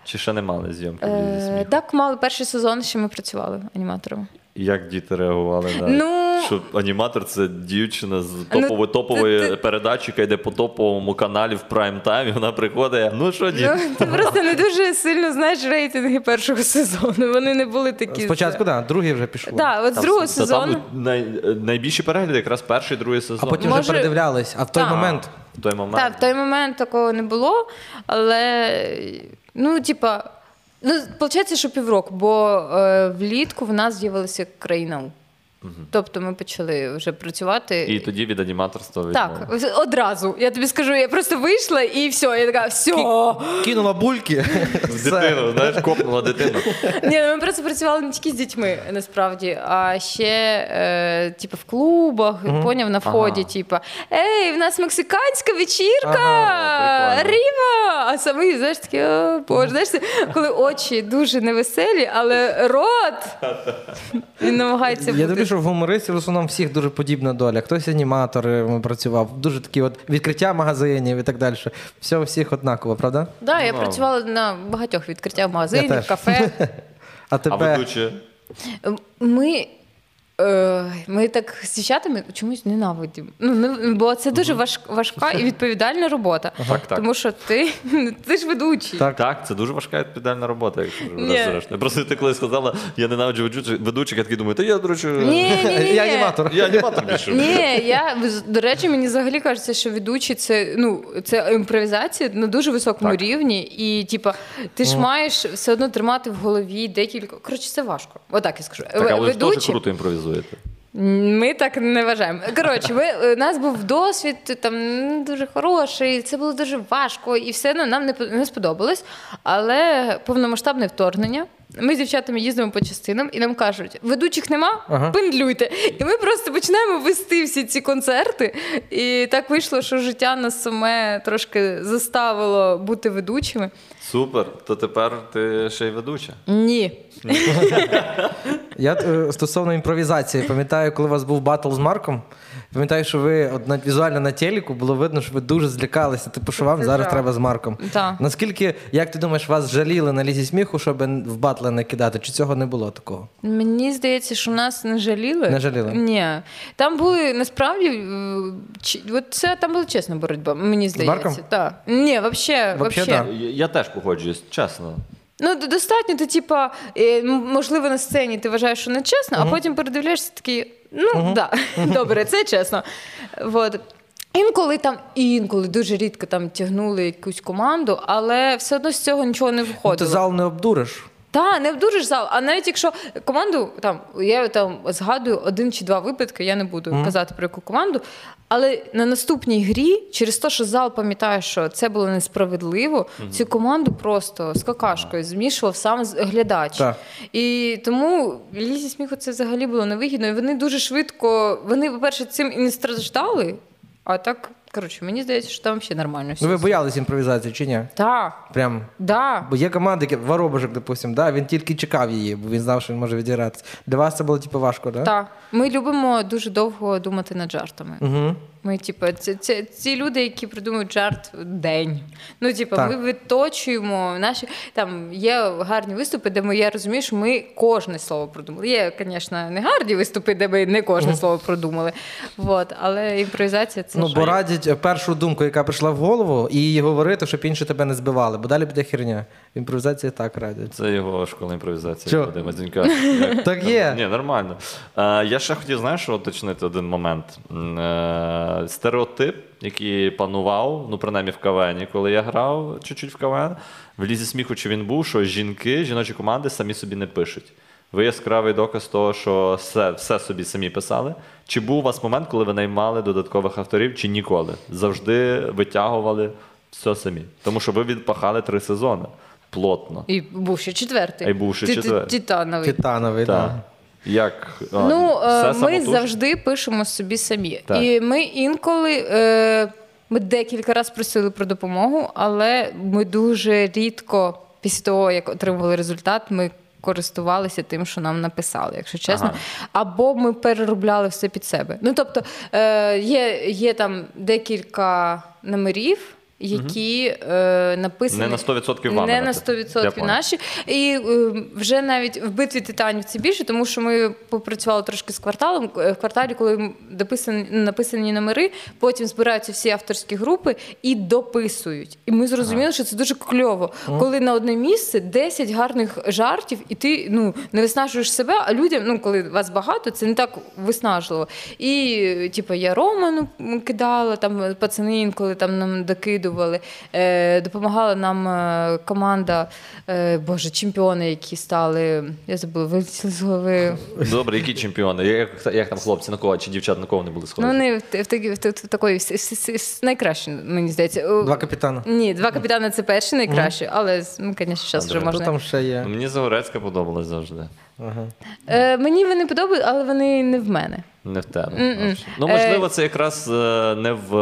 [SPEAKER 1] Чи ще не мали зйомки в лізі
[SPEAKER 3] Е,
[SPEAKER 1] сміху?
[SPEAKER 3] так, мали перший сезон, що ми працювали аніматорами.
[SPEAKER 1] Як діти реагували на
[SPEAKER 3] Ну-
[SPEAKER 1] що аніматор це дівчина з
[SPEAKER 3] Ну,
[SPEAKER 1] топової топової
[SPEAKER 3] ти- ти-
[SPEAKER 1] передачі, яка йде по топовому каналі в прайм таймі. Вона приходить. Ну що, дід?
[SPEAKER 3] Ну, ти просто не дуже сильно знаєш рейтинги першого сезону. Вони не були такі.
[SPEAKER 2] Спочатку, так, другий вже пішов.
[SPEAKER 3] Так, от з другого
[SPEAKER 1] та там най, найбільші перегляди якраз перший, другий сезон.
[SPEAKER 2] А потім
[SPEAKER 3] Може-
[SPEAKER 2] вже передивлялись, а в той
[SPEAKER 3] Так.
[SPEAKER 2] момент.
[SPEAKER 1] в той момент.
[SPEAKER 3] Так, в той момент такого не було, але ну, типа, ну, виходить, що півроку, бо е, влітку в нас з'явилася країна. Тобто ми почали вже працювати.
[SPEAKER 1] І тоді від аніматорства
[SPEAKER 3] Так,
[SPEAKER 1] відмовили.
[SPEAKER 3] одразу. Я тобі скажу, я просто вийшла і все. Я така, все.
[SPEAKER 2] Кинула бульки.
[SPEAKER 1] В дитину, знаєш, копнула дитину.
[SPEAKER 3] Ні, ну ми просто працювали не тільки з дітьми, насправді, а ще е, типу, в клубах, поняв, на вході,
[SPEAKER 1] Ага.
[SPEAKER 3] типу, ей, в нас мексиканська вечірка!
[SPEAKER 1] Ага.
[SPEAKER 3] Ріва! А самі, знаєш, такі, о, боже, знаєш, коли очі дуже невеселі, але рот він намагається бути
[SPEAKER 2] що в гумористів в основному всіх дуже подібна доля. Хтось аніматор працював, дуже такі от відкриття магазинів і так далі. Все у всіх однаково, правда?
[SPEAKER 3] Да, я працювала на багатьох відкриттях магазинів, кафе.
[SPEAKER 2] А
[SPEAKER 1] А
[SPEAKER 2] тебе
[SPEAKER 1] ведучі?
[SPEAKER 3] Ми, е, ми так з дівчатами чомусь ненавидимо. Ну, не- бо це дуже важ, важка і відповідальна робота.
[SPEAKER 1] Так, так.
[SPEAKER 3] Тому що ти, ти ж ведучий.
[SPEAKER 2] Так.
[SPEAKER 1] Так, це дуже важка відповідальна робота, якщо
[SPEAKER 3] Ні.
[SPEAKER 1] Просто ти коли сказала, я ненавиджу ведучих, я такий думаю, та я, до речі,
[SPEAKER 2] я аніматор.
[SPEAKER 1] я аніматор більше.
[SPEAKER 3] Ні, я до речі, мені взагалі кажеться, що ведучий це ну це імпровізація на дуже високому
[SPEAKER 1] Так.
[SPEAKER 3] рівні, і типа ти ж маєш все одно тримати в голові декілька. Коротше, це важко. Отак я скажу.
[SPEAKER 1] Так, але дуже
[SPEAKER 3] Ведучі-
[SPEAKER 1] круто імпровізуєте.
[SPEAKER 3] Ми так не вважаємо. Коротше, ми, у нас був досвід там дуже хороший, це було дуже важко, і все ну, нам не, не сподобалось. Але повномасштабне вторгнення. Ми з дівчатами їздимо по частинам і нам кажуть, ведучих нема,
[SPEAKER 2] Ага.
[SPEAKER 3] пендлюйте. І ми просто починаємо вести всі ці концерти. І так вийшло, що життя нас саме трошки заставило бути ведучими.
[SPEAKER 1] Супер, то тепер ти ще й ведуча.
[SPEAKER 3] Ні.
[SPEAKER 2] Я е, стосовно імпровізації, пам'ятаю, коли у вас був батл з Марком. Пам'ятаю, що ви от, на, візуально на телеку було видно, що ви дуже злякалися. Типу, що вам
[SPEAKER 3] Це
[SPEAKER 2] зараз
[SPEAKER 3] жах.
[SPEAKER 2] треба з Марком.
[SPEAKER 3] Так.
[SPEAKER 2] Наскільки, як ти думаєш, вас жаліли на лізі сміху, щоб в батли не кидати? Чи цього не було такого?
[SPEAKER 3] Мені здається, що нас не жаліли.
[SPEAKER 2] Не жаліли?
[SPEAKER 3] Ні. Там були насправді е, чи- от це там була чесна боротьба, мені здається.
[SPEAKER 2] Марком?
[SPEAKER 3] Так. Ні, взагалі.
[SPEAKER 2] Вообще, да.
[SPEAKER 1] Я, я теж погоджуюсь, чесно.
[SPEAKER 3] Ну, достатньо, ти, типа, е, можливо, на сцені ти вважаєш, що не чесно, а потім передивляєшся такий, ну, да, добре, це чесно. Вот. Інколи там, інколи дуже рідко там тягнули якусь команду, але все одно з цього нічого не
[SPEAKER 2] Ну, ти зал не обдуриш.
[SPEAKER 3] Та, не вдуриш зал. А навіть якщо команду там я там згадую один чи два випадки, я не буду казати про яку команду. Але на наступній грі, через те, що зал пам'ятає, що це було несправедливо, цю команду просто з какашкою змішував сам глядач.
[SPEAKER 2] Так.
[SPEAKER 3] І тому лізі сміху це взагалі було невигідно. І вони дуже швидко, вони, по-перше, цим і не страждали, а так, коротше, мені здається, що там ще нормально все.
[SPEAKER 2] Ну ви боялись імпровізації чи ні?
[SPEAKER 3] Так,
[SPEAKER 2] Прям.
[SPEAKER 3] да.
[SPEAKER 2] Бо є команди, як Воробушек, допустим, да, він тільки чекав її, бо він знав, що він може відігратися. Для вас це було типу важко, да?
[SPEAKER 3] Так, ми любимо дуже довго думати над жартами.
[SPEAKER 2] Угу.
[SPEAKER 3] Ми, типу, це, це ці люди, які придумують жарт в день. Ну, типу,
[SPEAKER 2] Так.
[SPEAKER 3] ми виточуємо наші там є гарні виступи, де ми я розумію, що ми кожне слово продумали. Є, звісно, не гарні виступи, де ми не кожне слово продумали. Вот, але імпровізація це
[SPEAKER 2] Ну,
[SPEAKER 3] ж-
[SPEAKER 2] бо радять е, першу думку, яка прийшла в голову, і її говорити, щоб інші тебе не збивали, бо далі буде херня. В імпровізації так радять.
[SPEAKER 1] Це його школа? Вадима Дзюнька.
[SPEAKER 2] Так є.
[SPEAKER 1] Ні, нормально. Е, я ще хотів, знаєш, уточнити один момент. Стереотип, який панував, ну, принаймні в КВН, коли я грав чуть-чуть в КВН, в лізі сміху чи він був, що жінки, жіночі команди самі собі не пишуть. Ви яскравий доказ того, що все, все собі самі писали. Чи був у вас момент, коли ви наймали додаткових авторів, чи ніколи? Завжди витягували все самі. Тому що ви відпахали три сезони плотно.
[SPEAKER 3] І був ще четвертий.
[SPEAKER 1] А й був ще четвертий.
[SPEAKER 3] Титановий.
[SPEAKER 2] Титановий,
[SPEAKER 1] Так.
[SPEAKER 2] так.
[SPEAKER 1] Як
[SPEAKER 3] Ну,
[SPEAKER 1] все
[SPEAKER 3] е, ми
[SPEAKER 1] самотужки?
[SPEAKER 3] завжди пишемо собі самі.
[SPEAKER 1] Так.
[SPEAKER 3] І ми інколи. Е, ми декілька разів просили про допомогу, але ми дуже рідко, після того, як отримували результат, ми користувалися тим, що нам написали, якщо чесно.
[SPEAKER 1] Ага.
[SPEAKER 3] Або ми переробляли все під себе. Ну, тобто, е, є, є там декілька номерів. Які е, написані
[SPEAKER 1] Не на 100% вами,
[SPEAKER 3] не на
[SPEAKER 1] написано. Я
[SPEAKER 3] 100%
[SPEAKER 1] понял.
[SPEAKER 3] наші. І е, вже навіть в битві титанів це більше, тому що ми попрацювали трошки з кварталом. Е, В кварталі, коли дописані написані номери, потім збираються всі авторські групи і дописують. І ми зрозуміли, що це дуже кльово, коли на одне місце 10 гарних жартів, і ти ну не виснажуєш себе, а людям, ну коли вас багато, це не так виснажливо. І типу, я Роману кидала, там пацани інколи там нам докидували. Е, допомагала нам е, команда, е, боже, чемпіони, які стали. Я забула, вилетіли з голови.
[SPEAKER 1] Добре, які чемпіони? Як, як там хлопці на кого чи дівчат на кого не були схожі?
[SPEAKER 3] Ну, вони в, в, такі- в, в такої с- с- с- найкращі, мені здається.
[SPEAKER 2] Два капітана.
[SPEAKER 3] Ні, два капітани це перші найкращі, але ну, звісно, зараз вже можна.
[SPEAKER 2] там ще є?
[SPEAKER 1] Ну, Мені Загорецька подобалась завжди.
[SPEAKER 2] Ага.
[SPEAKER 3] Е, мені вони подобаються, але вони не в мене.
[SPEAKER 1] Не в тебе.
[SPEAKER 3] Мгм.
[SPEAKER 1] Ну, можливо,
[SPEAKER 3] Е,
[SPEAKER 1] це якраз е, не в,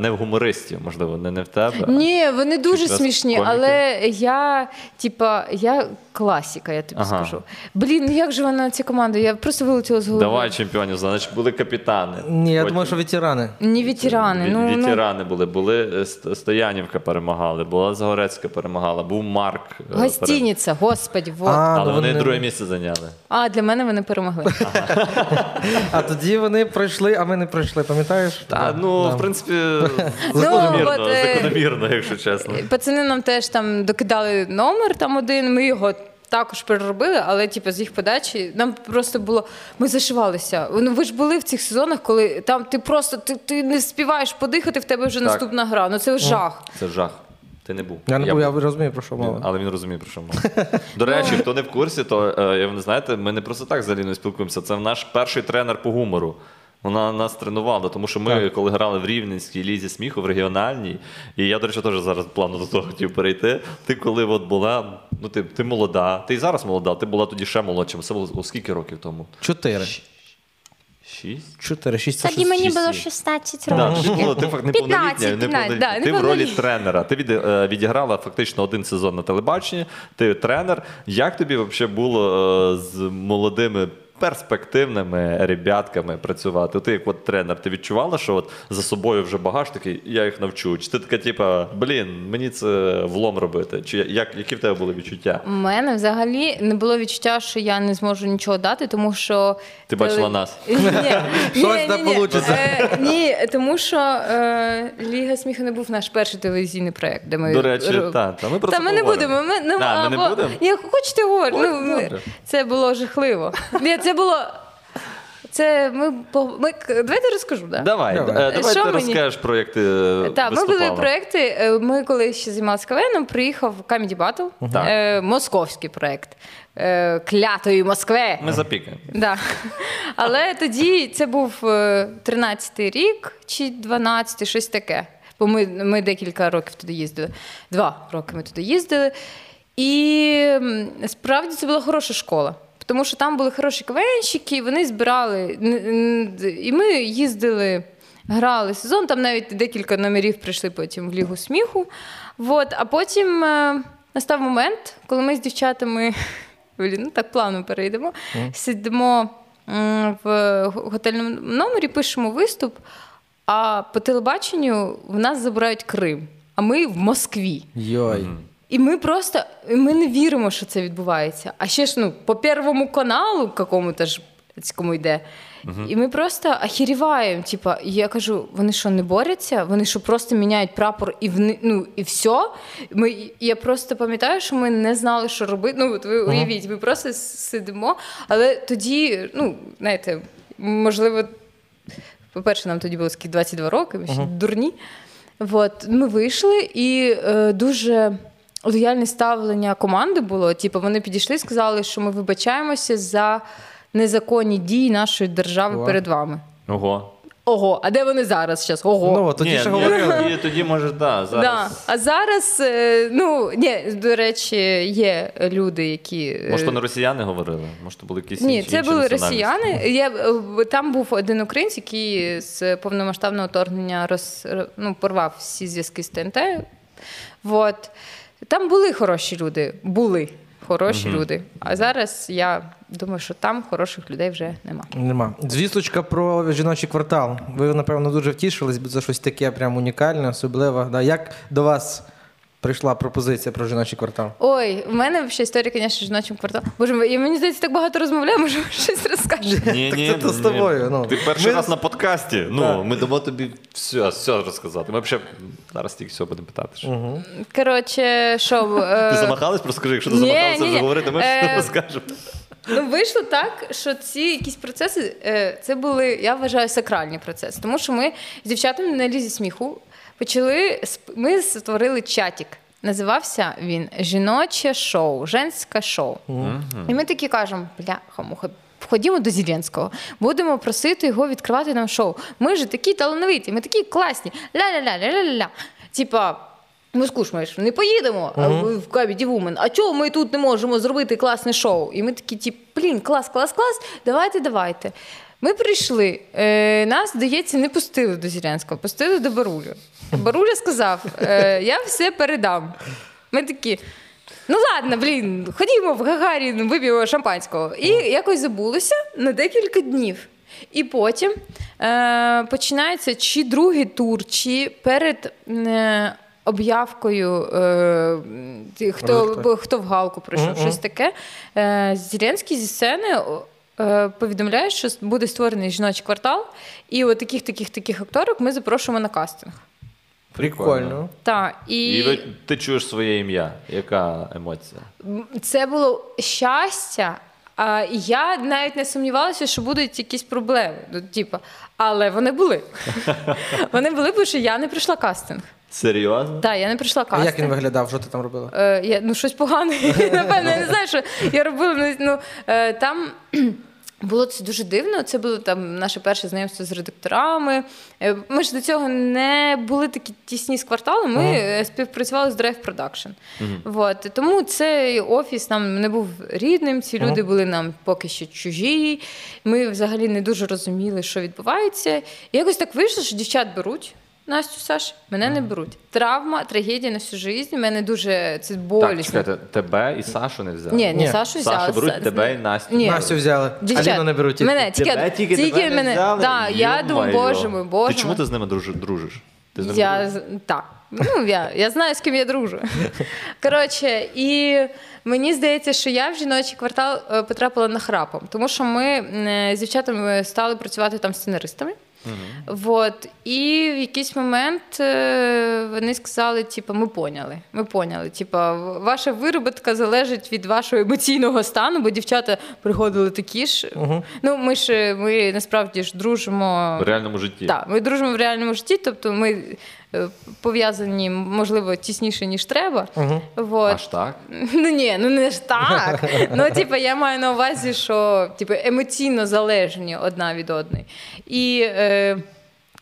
[SPEAKER 1] не в гумористів, можливо, не, не в тебе.
[SPEAKER 3] Ні, вони дуже смішні,
[SPEAKER 1] коміки.
[SPEAKER 3] але я, типа, я класіка, я тобі
[SPEAKER 1] Ага.
[SPEAKER 3] скажу. Блін, ну як же вона ця команда? Я просто вилетіла з голови.
[SPEAKER 1] Давай чемпіонів, значить були капітани.
[SPEAKER 2] Ні, я
[SPEAKER 1] Потім
[SPEAKER 2] думаю, що ветерани.
[SPEAKER 3] Ні, ветерани.
[SPEAKER 1] ві-
[SPEAKER 3] Ну, ну,
[SPEAKER 1] були. Були е, Стоянівка перемагали, була Загорецька перемагала, був Марк. е, пере-
[SPEAKER 3] гостиниця, господі, вот. А,
[SPEAKER 1] Але
[SPEAKER 2] ну
[SPEAKER 1] вони друге місце зайняли.
[SPEAKER 3] А, для мене вони перемогли.
[SPEAKER 2] А тоді вони пройшли, а ми не пройшли, пам'ятаєш?
[SPEAKER 1] Та, ну,
[SPEAKER 2] Да.
[SPEAKER 1] в принципі,
[SPEAKER 3] Ну,
[SPEAKER 1] закономірно,
[SPEAKER 3] е,
[SPEAKER 1] закономірно, якщо чесно.
[SPEAKER 3] Пацани нам теж там докидали номер там один, ми його. Також переробили, але типу, з їх подачі нам просто було. Ми зашивалися. Ну ви ж були в цих сезонах, коли там ти просто ти, ти не співаєш подихати, в тебе вже
[SPEAKER 1] Так.
[SPEAKER 3] наступна гра. Ну це жах.
[SPEAKER 1] Це жах. Ти не був.
[SPEAKER 2] Я не був, я розумію, про що мова.
[SPEAKER 1] Але він розуміє, про що мова. До речі, хто не в курсі, то е, ви знаєте, ми не просто так з Аліною спілкуємося. Це наш перший тренер по гумору. Вона нас тренувала, тому що ми, коли грали в Рівненській лізі сміху, в регіональній, і я, до речі, теж зараз плану до того хотів перейти. Ти коли от була, ну ти, ти молода, ти і зараз молода, ти була тоді ще молодшим. Це було скільки років тому?
[SPEAKER 2] Чотири.
[SPEAKER 1] Шість?
[SPEAKER 2] Чотири, шість.
[SPEAKER 4] Тоді
[SPEAKER 2] шість.
[SPEAKER 4] мені
[SPEAKER 1] шість
[SPEAKER 4] було
[SPEAKER 1] є.
[SPEAKER 4] 16
[SPEAKER 1] Да,
[SPEAKER 4] років.
[SPEAKER 1] ти була ти факт неповнолітня,
[SPEAKER 3] 15,
[SPEAKER 1] неповнолітня.
[SPEAKER 3] да,
[SPEAKER 1] Ти в ролі тренера. Ти від, е, відіграла фактично один сезон на телебаченні, ти тренер. Як тобі взагалі було е, з молодими перспективними ребятками працювати? Ти як от тренер, ти відчувала, що от за собою вже багаж такий, я їх навчу? Чи ти така, типа, блін, мені це влом робити? Чи як, які в тебе були відчуття?
[SPEAKER 3] У мене взагалі не було відчуття, що я не зможу нічого дати, тому що
[SPEAKER 1] Ти бачила нас.
[SPEAKER 2] Щось не
[SPEAKER 3] ні.
[SPEAKER 2] получиться.
[SPEAKER 3] Е, Ні, тому що е, Ліга сміху не був наш перший телевізійний проєкт, де ми
[SPEAKER 1] До речі, та, та ми про це
[SPEAKER 3] ми не будемо. Ми, ну,
[SPEAKER 1] А, ми не будемо?
[SPEAKER 3] Як хочете говорити. Ну, це було жахливо. Ні, це було. Це ми, по- ми давайте розкажу, да?
[SPEAKER 1] Давай,
[SPEAKER 2] Давай.
[SPEAKER 1] давай, давай
[SPEAKER 3] Що
[SPEAKER 1] ти
[SPEAKER 3] мені?
[SPEAKER 1] розкажеш про як ти е,
[SPEAKER 3] Так, ми були проекти. е, Ми коли ще займалися КВН, приїхав Comedy Battle,
[SPEAKER 1] Так.
[SPEAKER 3] е, московський проект е, клятої Москви.
[SPEAKER 1] Ми запікаємо.
[SPEAKER 3] Да. Але тоді це був е, 13-й рік чи 12-й, щось таке. Бо ми, ми декілька років туди їздили. Два роки ми туди їздили. І справді це була хороша школа. Тому що там були хороші КВНщики, вони збирали. І ми їздили, грали сезон, там навіть декілька номерів прийшли потім в Лігу сміху. Вот. А потім е, настав момент, коли ми з дівчатами Блін, ну так плавно перейдемо. Сидимо м, в готельному номері, пишемо виступ, а по телебаченню в нас забирають Крим, а ми в Москві.
[SPEAKER 2] Йой.
[SPEAKER 3] І ми просто ми не віримо, що це відбувається. А ще ж ну, по Первому каналу, какому-то ж кому йде. І ми просто охеріваємо. Типа, я кажу, вони що, не борються? Вони що просто міняють прапор і вни, ну, і все. Ми, я просто пам'ятаю, що ми не знали, що робити. Ну, от ви уявіть, ми просто сидимо. Але тоді, ну, знаєте, можливо, по-перше, нам тоді було скільки 22 роки, ми ще дурні. От, ми вийшли і е, дуже лояльне ставлення команди було. Типу, вони підійшли і сказали, що ми вибачаємося за незаконні дії нашої держави
[SPEAKER 2] О.
[SPEAKER 3] перед вами.
[SPEAKER 1] Ого.
[SPEAKER 3] Ого, а де вони зараз? Щас? Ого.
[SPEAKER 2] Ну, от тоді
[SPEAKER 1] ні,
[SPEAKER 2] ще
[SPEAKER 1] ні,
[SPEAKER 2] говорили.
[SPEAKER 1] Тоді, тоді може, да, зараз.
[SPEAKER 3] Да. А зараз, е, ну ні, до речі, є люди, які е,
[SPEAKER 1] Може, то не росіяни говорили? Може, то були якісь
[SPEAKER 3] Ні,
[SPEAKER 1] інші,
[SPEAKER 3] це
[SPEAKER 1] інші
[SPEAKER 3] були росіяни. Я, е, там був один українець, який з повномасштабного вторгнення роз, ну, порвав всі зв'язки з ТНТ. Вот. Там були хороші люди. Були хороші люди. А зараз я думаю, що там хороших людей вже нема.
[SPEAKER 2] Нема. Звісточка про жіночий квартал. Ви, напевно, дуже втішились, бо це щось таке прям унікальне, особливе. Да. Як до вас прийшла пропозиція про жіночий квартал?
[SPEAKER 3] Ой, в мене ще історія, звісно, з жіночим кварталом. Боже, я мені здається, так багато розмовляю, може, ви щось розкажете.
[SPEAKER 1] Ні,
[SPEAKER 2] це то з
[SPEAKER 1] ні.
[SPEAKER 2] тобою, ну.
[SPEAKER 1] Ти перший раз на подкасті. Ну, ми дамо тобі все, все розказати. Ми взагалі зараз тільки все будемо питати. що.
[SPEAKER 3] Коротше, що. е,
[SPEAKER 1] Ти замахалась, просто скажи, якщо ти
[SPEAKER 3] ні,
[SPEAKER 1] замахалася
[SPEAKER 3] ні,
[SPEAKER 1] вже говорити, ми
[SPEAKER 3] Е,
[SPEAKER 1] розкажемо.
[SPEAKER 3] Ну, вийшло так, що ці якісь процеси е, це були, я вважаю, сакральні процеси. Тому що ми з дівчатами на лізі сміху почали ми створили чатик. Називався він Жіноче шоу, женське шоу. І ми такі кажемо: бляха, муха. Ходімо до Зеленського, будемо просити його відкривати нам шоу. Ми ж такі талановиті, ми такі класні. Ля-ля-ля, ля-ля-ля. Типа, ми скучмаєш, не поїдемо а, в в Comedy Woman. А чого ми тут не можемо зробити класне шоу? І ми такі, типу, блін, клас, клас, клас, давайте, давайте. Ми прийшли. Е, нас, здається, не пустили до Зілянського, пустили до Барулю. Баруля сказав: е, я все передам. Ми такі. Ну ладно, блін, ходімо в Гагарін, вип'ємо шампанського. І якось забулося на декілька днів. І потім е, починається чи другий тур, чи перед е, об'явкою, е, хто, хто в галку прийшов,
[SPEAKER 2] Мгм.
[SPEAKER 3] щось таке. Е, Зеленський зі сцени е, повідомляє, що буде створений жіночий квартал, і от таких, таких, таких акторок ми запрошуємо на кастинг.
[SPEAKER 2] Прикольно.
[SPEAKER 3] Так, і...
[SPEAKER 1] І ви, ти чуєш своє ім'я. Яка емоція?
[SPEAKER 3] Це було щастя. А я навіть не сумнівалася, що будуть якісь проблеми. Ну, типу, але вони були. Вони були, бо що я не прийшла кастинг.
[SPEAKER 1] Серйозно?
[SPEAKER 3] Так, я не прийшла
[SPEAKER 2] А як він виглядав? Що ти там робила?
[SPEAKER 3] Е, я, ну, щось погане. Напевно, я не знаю, що я робила. ну, Ну, е, там було це дуже дивно. Це було там наше перше знайомство з редакторами. Е, Ми ж до цього не були такі тісні з кварталом. Ми е, співпрацювали з Drive Production. Вот. Тому цей офіс нам не був рідним. Ці люди були нам поки що чужі. Ми взагалі не дуже розуміли, що відбувається. І якось так вийшло, що дівчат беруть. Настю, Саш, мене не беруть. Травма, трагедія на всю життя. Мене дуже це
[SPEAKER 1] Так,
[SPEAKER 3] болісно.
[SPEAKER 1] чекайте, тебе і Сашу не взяли.
[SPEAKER 3] Ні, не
[SPEAKER 2] Ні.
[SPEAKER 3] Сашу взяли.
[SPEAKER 1] Сашу беруть
[SPEAKER 3] Са-
[SPEAKER 1] тебе і Настю.
[SPEAKER 3] Ні.
[SPEAKER 2] Настю взяли.
[SPEAKER 3] Дівчат,
[SPEAKER 2] Аліну не беруть.
[SPEAKER 3] Мене тільки,
[SPEAKER 1] Тебе тільки
[SPEAKER 3] тільки
[SPEAKER 1] тебе не
[SPEAKER 3] мене.
[SPEAKER 1] взяли?
[SPEAKER 3] Да, я думаю, боже мой, боже
[SPEAKER 1] Ти чому
[SPEAKER 3] мой.
[SPEAKER 1] ти з ними дружиш? дружиш? Ти з ними
[SPEAKER 3] Я
[SPEAKER 1] дружиш?
[SPEAKER 3] з- так. Ну, я, я знаю, з ким я дружу. Коротше, і мені здається, що я в жіночий квартал е, потрапила нахрапом, тому що ми е, з дівчатами стали працювати там сценаристами. Вот. І в якийсь момент е, вони сказали: типу, ми поняли. Ми поняли. Типу, ваша вироботка залежить від вашого емоційного стану, бо дівчата приходили такі ж. Ну, ми ж ми насправді ж дружимо.
[SPEAKER 1] В реальному житті.
[SPEAKER 3] Так, ми дружимо в реальному житті, тобто ми пов'язані, можливо, тісніше, ніж треба. Вот.
[SPEAKER 1] Аж так?
[SPEAKER 3] Ну ні, ну не ж так. Ну, типу, я маю на увазі, що типу, емоційно залежні одна від одної. І е,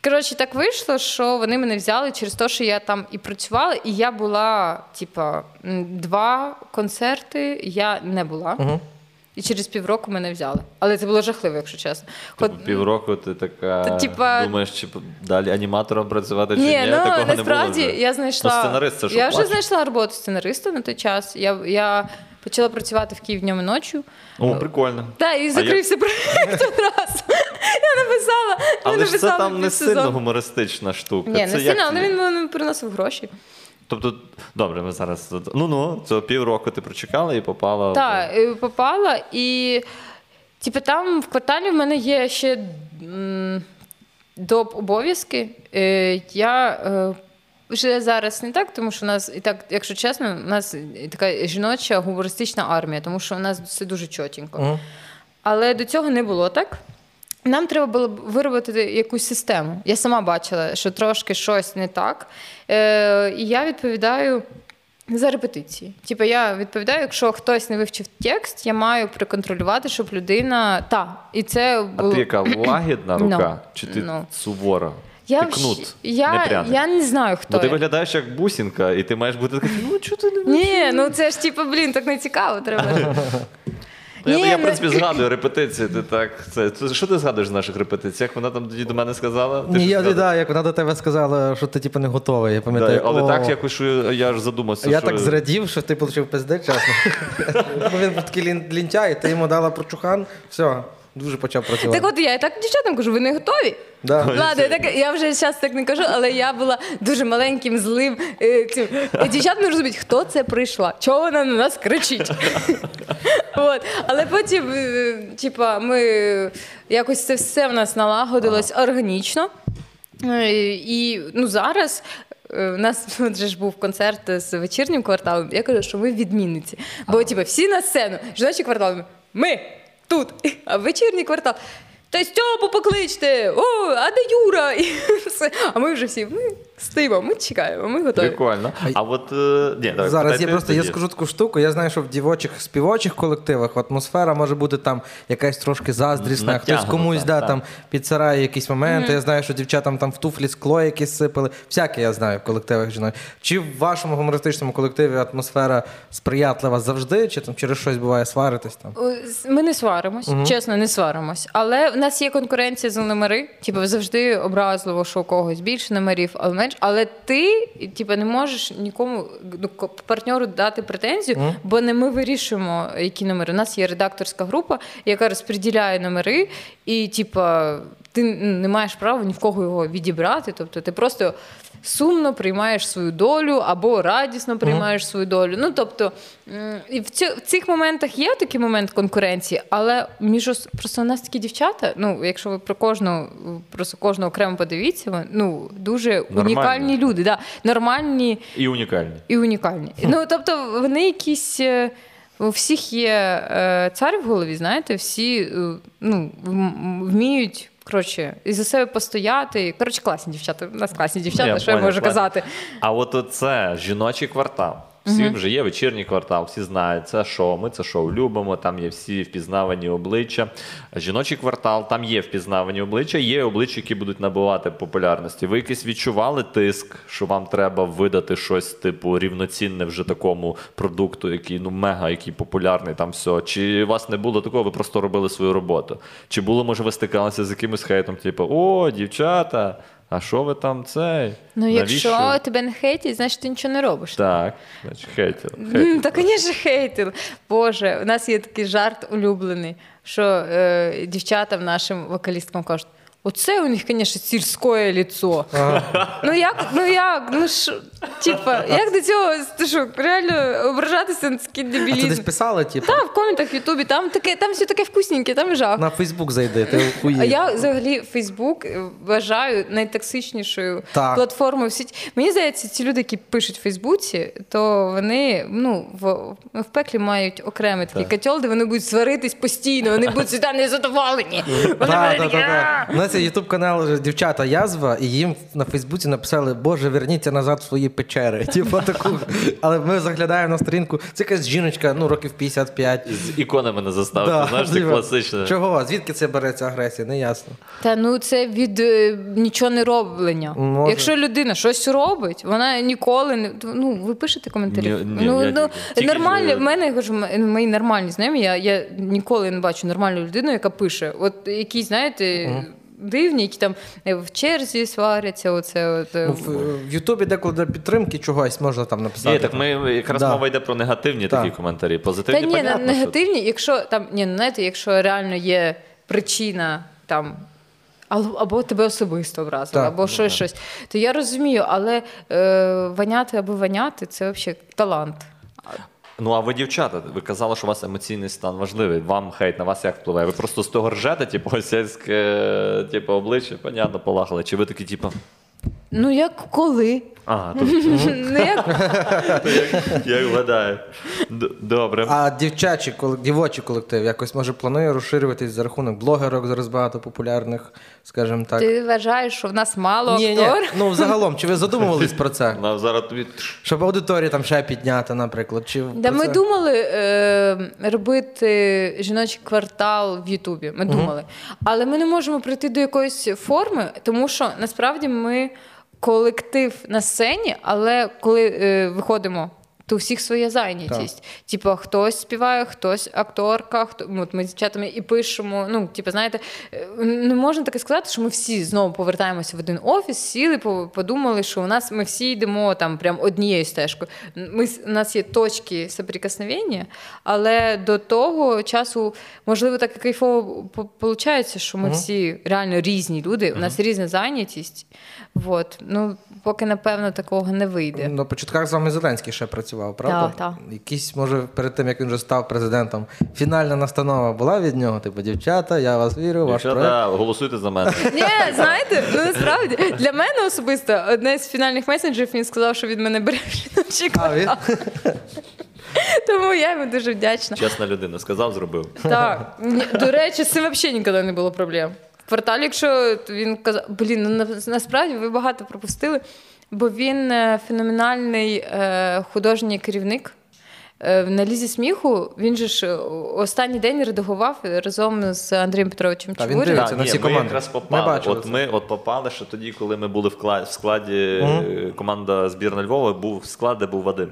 [SPEAKER 3] коротше, так вийшло, що вони мене взяли через те, що я там і працювала, і я була, типа, м, два концерти я не була. І через півроку мене взяли. Але це було жахливо, якщо чесно.
[SPEAKER 1] Типу,
[SPEAKER 3] От-
[SPEAKER 1] півроку ти така
[SPEAKER 3] Та, типа-
[SPEAKER 1] думаєш, чи далі аніматором працювати, чи
[SPEAKER 3] Ні,
[SPEAKER 1] ні,
[SPEAKER 3] ну
[SPEAKER 1] такого
[SPEAKER 3] насправді
[SPEAKER 1] не було. вже.
[SPEAKER 3] я знайшла.
[SPEAKER 1] Ну, сценарист це
[SPEAKER 3] я вже знайшла роботу сценариста на той час. Я, я почала працювати в Київ днем і ночі.
[SPEAKER 1] О, прикольно.
[SPEAKER 3] Так, і закрився проєкт одразу. Я написала. я
[SPEAKER 1] Але ж це там не
[SPEAKER 3] півсезону.
[SPEAKER 1] сильно гумористична штука.
[SPEAKER 3] Ні,
[SPEAKER 1] це
[SPEAKER 3] не сильно, але він мені приносив гроші.
[SPEAKER 1] Тобто, добре, ми зараз. Ну ну, це півроку ти прочекала і попала.
[SPEAKER 3] Так, і попала, і типу, там в кварталі в мене є ще м, доп обов'язки. Е, я е, вже зараз не так, тому що у нас і так, якщо чесно, у нас така жіноча гумористична армія, тому що у нас все дуже чотенько.
[SPEAKER 2] Мгм.
[SPEAKER 3] Але до цього не було так. Нам треба було б виробити якусь систему. Я сама бачила, що трошки щось не так. Е, і я відповідаю за репетиції. Типу, я відповідаю, якщо хтось не вивчив текст, я маю проконтролювати, щоб людина. Та, і це
[SPEAKER 1] А ти яка лагідна рука?
[SPEAKER 3] Ну,
[SPEAKER 1] Чи ти
[SPEAKER 3] ну.
[SPEAKER 1] сувора?
[SPEAKER 3] я,
[SPEAKER 1] ти кнут,
[SPEAKER 3] я,
[SPEAKER 1] не
[SPEAKER 3] я не знаю, хто
[SPEAKER 1] Бо ти
[SPEAKER 3] я.
[SPEAKER 1] виглядаєш як бусінка, і ти маєш бути такий, ну чого ти не
[SPEAKER 3] Ні, ну це ж типу, блін, так не цікаво. Треба.
[SPEAKER 1] Ну, я, я, в
[SPEAKER 3] ну-
[SPEAKER 1] принципі, згадую репетиції. Ти так. Це, це, що ти згадуєш з наших репетицій? Як вона там тоді до мене сказала? Ти
[SPEAKER 2] Ні, я
[SPEAKER 1] згадуєш?
[SPEAKER 2] да, як вона до тебе сказала, що ти типу не готовий. Я
[SPEAKER 1] Да,
[SPEAKER 2] пам'ятаю.
[SPEAKER 1] але
[SPEAKER 2] О,
[SPEAKER 1] так якось що я, я ж задумався.
[SPEAKER 2] Я
[SPEAKER 1] що...
[SPEAKER 2] так зрадів, що ти отримав пизди, чесно. Бо він був такий лін- лінтяй, ти йому дала прочухан, все, дуже почав працювати.
[SPEAKER 3] Так от я і так дівчатам кажу, ви не готові?
[SPEAKER 2] Да.
[SPEAKER 3] Ладно, я, так, я вже зараз так не кажу, але я була дуже маленьким, злим. е, цим. І Дівчат не розуміють, хто це прийшла, чого вона на нас кричить. От. Але потім, е, типа, ми якось це все в нас налагодилось органічно. Е, І ну, зараз. е, У нас от ж був концерт з вечірнім кварталом. Я кажу, що ми відмінниці. Бо типу, всі на сцену, жіночий квартал, ми тут, а вечірній квартал. Та Стьопу покличте! О, а де Юра? І все. А ми вже всі стоїмо, ми чекаємо, ми готові.
[SPEAKER 1] Прикольно. А от е, ні, так,
[SPEAKER 2] Зараз я просто я скажу таку штуку. Я знаю, що в дівочих співочих колективах атмосфера може бути там якась трошки заздрісна, хтось комусь да, там підсирає якісь моменти. Я знаю, що дівчатам там в туфлі скло якісь сипали. Всяке я знаю в колективах жінок. Чи в вашому гумористичному колективі атмосфера сприятлива завжди, чи там через щось буває сваритись там?
[SPEAKER 3] Ми не сваримось, чесно, не сваримось. Але в нас є конкуренція за номери. Типу, завжди образливо, що у когось більше номерів, але менш. Але ти, типу, не можеш нікому ну, партнеру дати претензію, бо не ми вирішуємо, які номери. У нас є редакторська група, яка розподіляє номери, і типу, ти не маєш права ні в кого його відібрати. Тобто ти просто сумно приймаєш свою долю або радісно приймаєш свою долю. Ну тобто, і в, цю, в цих моментах є такий момент конкуренції, але між просто у нас такі дівчата. Ну, якщо ви про кожну просто кожну окремо подивіться, ну дуже
[SPEAKER 1] Нормальні.
[SPEAKER 3] унікальні люди, да, нормальні
[SPEAKER 1] І унікальні.
[SPEAKER 3] і унікальні. Ну тобто, вони якісь. е, У всіх є е, цар в голові, знаєте, всі е, ну, вміють коротше, і за себе постояти. Коротше, класні дівчата. У нас класні дівчата,
[SPEAKER 1] Я
[SPEAKER 3] що я можу
[SPEAKER 1] класні.
[SPEAKER 3] казати.
[SPEAKER 1] А от це жіночий квартал. Всі вже є вечірній квартал, всі знають, це шоу. Ми це шоу любимо. Там є всі впізнавані обличчя. Жіночий квартал, там є впізнавані обличчя, є обличчя, які будуть набувати популярності. Ви якийсь відчували тиск, що вам треба видати щось типу рівноцінне вже такому продукту, який ну мега, який популярний там все. Чи у вас не було такого? Ви просто робили свою роботу? Чи було, може, ви стикалися з якимось хейтом, типу, о, дівчата, а що ви там цей?
[SPEAKER 3] Ну,
[SPEAKER 1] Навіщо?»
[SPEAKER 3] якщо тебе не хейтять, значить ти нічого не робиш.
[SPEAKER 1] Так, значить, хейтер.
[SPEAKER 3] М, Та, звісно, хейтили. Боже, у нас є такий жарт улюблений, що е, дівчатам нашим вокалісткам кажуть. Оце у них, звісно, сільське ліцо. Ну як, ну як, ну що, типа, як до цього ти що, реально ображатися на такий
[SPEAKER 2] А це десь
[SPEAKER 3] дебілізм?
[SPEAKER 2] писали, типу?
[SPEAKER 3] Та, в коментах в Ютубі, там таке, там все таке вкусненьке, там жах.
[SPEAKER 2] На Фейсбук зайди, ти
[SPEAKER 3] А я взагалі Фейсбук вважаю найтоксичнішою
[SPEAKER 2] Так.
[SPEAKER 3] платформою в сіті. Мені здається, ці люди, які пишуть в Фейсбуці, то вони ну, в, в пеклі мають окремий такий котел, де вони будуть сваритись постійно, вони будуть сюди незадоволені. Вони
[SPEAKER 2] Так,
[SPEAKER 3] будуть
[SPEAKER 2] є ютуб канал Дівчата Язва, і їм на Фейсбуці написали Боже, верніться назад в свої печери. Типу таку. Але ми заглядаємо на сторінку. Це якась жіночка, ну років 55.
[SPEAKER 1] З іконами не заставити,
[SPEAKER 2] Да,
[SPEAKER 1] знаєш, це
[SPEAKER 2] типу,
[SPEAKER 1] класичне.
[SPEAKER 2] Чого? Звідки це береться агресія? Не ясно.
[SPEAKER 3] Та ну це від е, нічого не роблення.
[SPEAKER 2] Може.
[SPEAKER 3] Якщо людина щось робить, вона ніколи не ну ви пишете коментарі.
[SPEAKER 1] Ні, ні,
[SPEAKER 3] ну,
[SPEAKER 1] я
[SPEAKER 3] ну
[SPEAKER 1] тільки-
[SPEAKER 3] нормально.
[SPEAKER 1] тільки-
[SPEAKER 3] В мене я кажу, м- мої нормальні знайомі. Я, я ніколи не бачу нормальну людину, яка пише. От якісь, знаєте. Дивні, які там е, в черзі сваряться, оце от. е,
[SPEAKER 2] Ну, в, в Ютубі деколи для підтримки чогось можна там написати.
[SPEAKER 1] Ні, так ми якраз
[SPEAKER 2] Да.
[SPEAKER 1] мова йде про негативні
[SPEAKER 2] Так.
[SPEAKER 1] такі коментарі.
[SPEAKER 3] Та ні,
[SPEAKER 1] понятно, що-
[SPEAKER 3] якщо там ні, ну, знаєте, якщо реально є причина там. Або, тебе особисто
[SPEAKER 2] Так,
[SPEAKER 3] або щось, щось. То я розумію, але е, ваняти або ваняти це взагалі талант.
[SPEAKER 1] Ну а ви, дівчата, ви казали, що у вас емоційний стан важливий. Вам хейт на вас як впливає? Ви просто з того ржете, типу, сільське типу, обличчя, понятно, полахали. Чи ви такі, типу,
[SPEAKER 3] Ну, як коли?
[SPEAKER 1] Ага, тут
[SPEAKER 3] Ну, як
[SPEAKER 1] як вгадаю. Д- Добре.
[SPEAKER 2] А дівчачий дівочий колектив якось може планує розширюватись за рахунок блогерок, зараз багато популярних, скажімо так.
[SPEAKER 3] ти вважаєш, що в нас мало
[SPEAKER 2] Ні, ні,
[SPEAKER 3] актор?
[SPEAKER 2] ну загалом, чи ви задумувались про це?
[SPEAKER 1] Нам зараз тобі.
[SPEAKER 2] Щоб аудиторію там ще підняти, наприклад. Чи
[SPEAKER 3] Да,
[SPEAKER 2] про
[SPEAKER 3] ми
[SPEAKER 2] це?
[SPEAKER 3] думали е, робити жіночий квартал в Ютубі. Ми думали. Але ми не можемо прийти до якоїсь форми, тому що насправді ми колектив на сцені, але коли е, виходимо. То у всіх своя зайнятість. Типа, хтось співає, хтось акторка, хто ну, от ми з дівчатами і пишемо. Ну, типу, знаєте, е, не можна таке сказати, що ми всі знову повертаємося в один офіс, сіли, по- подумали, що у нас ми всі йдемо там прям однією стежкою. Ми, у нас є точки соприкосновення, але до того часу, можливо, так і кайфово виходить, що ми всі реально різні люди, у нас різна зайнятість. Вот. Ну, поки, напевно, такого не вийде.
[SPEAKER 2] На початках з вами Зеленський ще працював, правда?
[SPEAKER 3] Так, так.
[SPEAKER 2] Якісь, може, перед тим, як він вже став президентом, фінальна настанова була від нього? Типу, дівчата, я вас вірю, ваш проект.
[SPEAKER 1] Голосуйте за мене.
[SPEAKER 3] Ні, знаєте, ну насправді для мене особисто одне з фінальних месенджерів він сказав, що від мене бере жіночий
[SPEAKER 2] А, він?
[SPEAKER 3] квартал. Тому я йому дуже вдячна.
[SPEAKER 1] Чесна людина, сказав, зробив.
[SPEAKER 3] Так, до речі, з цим взагалі ніколи не було проблем. Кварталі, якщо він казав, блін, ну на- насправді ви багато пропустили. бо він е, феноменальний е, художній керівник. Е, На лізі сміху він же ж е, останній день редагував разом з Андрієм Петровичем
[SPEAKER 2] Та, він дивиться. на всі
[SPEAKER 1] ми
[SPEAKER 2] команди.
[SPEAKER 1] якраз попали. от ми от попали, що тоді, коли ми були в кла- в складі е, команда збірна Львова, був склад, де був Вадим.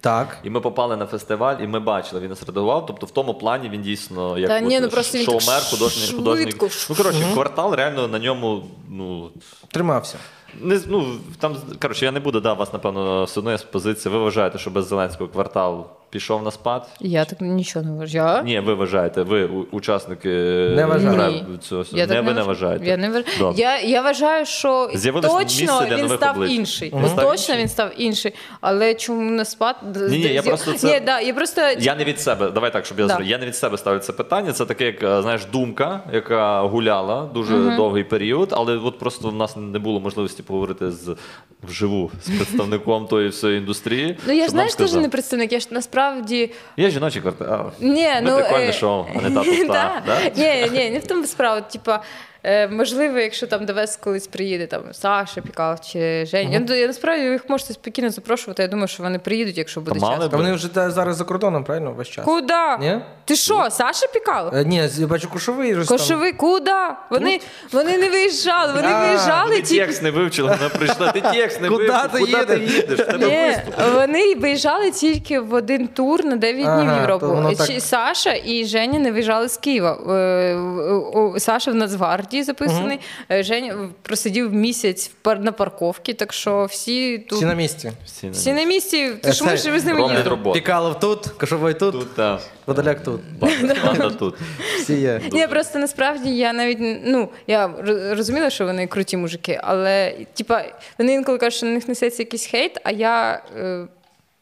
[SPEAKER 2] Так.
[SPEAKER 1] І ми попали на фестиваль, і ми бачили, він нас редагував. Тобто в тому плані він дійсно як
[SPEAKER 3] Та ні, ну просто він так
[SPEAKER 1] шоумер, художник,
[SPEAKER 3] швидко.
[SPEAKER 1] художник. Ну коротше, квартал реально на ньому. Ну
[SPEAKER 2] Тримався.
[SPEAKER 1] Не ну там коротше, я не буду да вас напевно все з позиції. Ви вважаєте, що без Зеленського квартал пішов на спад?
[SPEAKER 3] Я так нічого не вважаю.
[SPEAKER 1] Ні, ви вважаєте, ви учасники
[SPEAKER 2] Не вважаю.
[SPEAKER 3] Ні.
[SPEAKER 1] цього.
[SPEAKER 3] Я
[SPEAKER 1] не ви не
[SPEAKER 3] вважаю.
[SPEAKER 1] вважаєте.
[SPEAKER 3] Я, не вваж...
[SPEAKER 1] Добре.
[SPEAKER 3] я, я вважаю, що
[SPEAKER 1] З'явилось
[SPEAKER 3] точно
[SPEAKER 1] місце для
[SPEAKER 3] він
[SPEAKER 1] нових
[SPEAKER 3] став
[SPEAKER 1] облич.
[SPEAKER 3] інший.
[SPEAKER 1] Став
[SPEAKER 3] точно він став інший. Але чому на спад?
[SPEAKER 1] Ні-ні, я просто це-
[SPEAKER 3] Ні, да, я просто...
[SPEAKER 1] Я не від себе, давай так, щоб я
[SPEAKER 3] Да.
[SPEAKER 1] зрозумів. Я не від себе ставлю це питання. Це таке, як знаєш, думка, яка гуляла дуже довгий період, але от просто в нас не було можливості поговорити з вживу з представником тої всієї індустрії.
[SPEAKER 3] Ну я знаєш, теж не представник. Я ж насправді
[SPEAKER 1] Є жіночі квартири.
[SPEAKER 3] Ні, ну
[SPEAKER 1] прикольне шоу, а не
[SPEAKER 3] да? Ні, ні, не в тому справа. Типа, можливо, якщо там до вас колись приїде там Саша Пікал чи Женя. Я, я насправді їх можете спокійно запрошувати. Я думаю, що вони приїдуть, якщо буде
[SPEAKER 1] мали
[SPEAKER 3] час.
[SPEAKER 2] Та вони вже зараз за кордоном, правильно, весь час?
[SPEAKER 3] Куди?
[SPEAKER 2] Ні?
[SPEAKER 3] Ти що, Саша Пікал?
[SPEAKER 2] Е, Ні, я бачу кошовий же там.
[SPEAKER 3] Кошовий, куди? Вони, вони не виїжджали, вони
[SPEAKER 2] А,
[SPEAKER 3] виїжджали
[SPEAKER 1] Ти
[SPEAKER 3] тільки.
[SPEAKER 1] текст не вивчила, вона прийшла. Ти текст не
[SPEAKER 2] Куди
[SPEAKER 1] вивчив.
[SPEAKER 2] ти
[SPEAKER 1] Куди ти
[SPEAKER 2] їдеш?
[SPEAKER 1] їдеш? В Тебе
[SPEAKER 3] Ні,
[SPEAKER 1] виступ.
[SPEAKER 3] вони виїжджали тільки в один тур на 9 днів
[SPEAKER 2] Ага,
[SPEAKER 3] в Європу.
[SPEAKER 2] то воно
[SPEAKER 3] Чи
[SPEAKER 2] так.
[SPEAKER 3] Саша і Женя не виїжджали з Києва. Е, Саша в Нацгвардії записаний. е, Женя просидів місяць на парковці, так що всі тут.
[SPEAKER 2] Всі на місці.
[SPEAKER 1] Всі на
[SPEAKER 3] Всі на місці, ти
[SPEAKER 2] Е,
[SPEAKER 3] ж ми ж з ними
[SPEAKER 2] Пікалов тут, кошовий тут,
[SPEAKER 1] Тут, так.
[SPEAKER 2] Водоляк тут.
[SPEAKER 1] Банда, банда тут.
[SPEAKER 2] Всі є.
[SPEAKER 3] Ні, просто насправді я навіть ну я розуміла, що вони круті мужики, але типа вони інколи кажуть, що на них несеться якийсь хейт, а я е,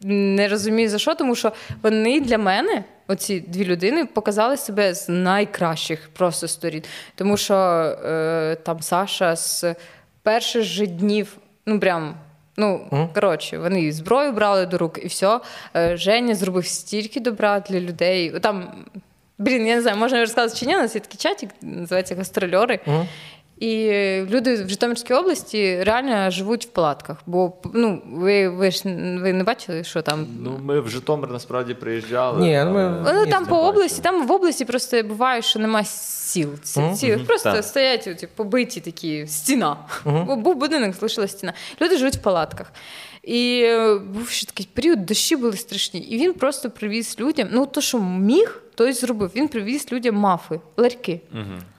[SPEAKER 3] не розумію за що, тому що вони для мене, оці дві людини, показали себе з найкращих просто сторін. Тому що е, там Саша з перших же днів, ну прям. Ну, коротше, вони і зброю брали до рук, і все. Женя зробив стільки добра для людей. Там, блін, я не знаю, можна розказати чи ні, у нас є такий чатик, називається гастрольори. І люди в Житомирській області реально живуть в палатках. Бо ну, ви, ви ж ви не бачили, що там.
[SPEAKER 1] Ну, ми в Житомир насправді приїжджали.
[SPEAKER 2] Ні, ну, ми-
[SPEAKER 1] але-
[SPEAKER 3] Вони там по
[SPEAKER 1] бачу.
[SPEAKER 3] області, там в області просто буває, що нема сіл. Ці, ці просто
[SPEAKER 1] так.
[SPEAKER 3] стоять оці, побиті такі стіна. Бо Був будинок, залишилась стіна. Люди живуть в палатках. І е, був ще такий період, дощі були страшні. І він просто привіз людям, ну то, що міг, то й зробив. Він привіз людям мафи, ларьки.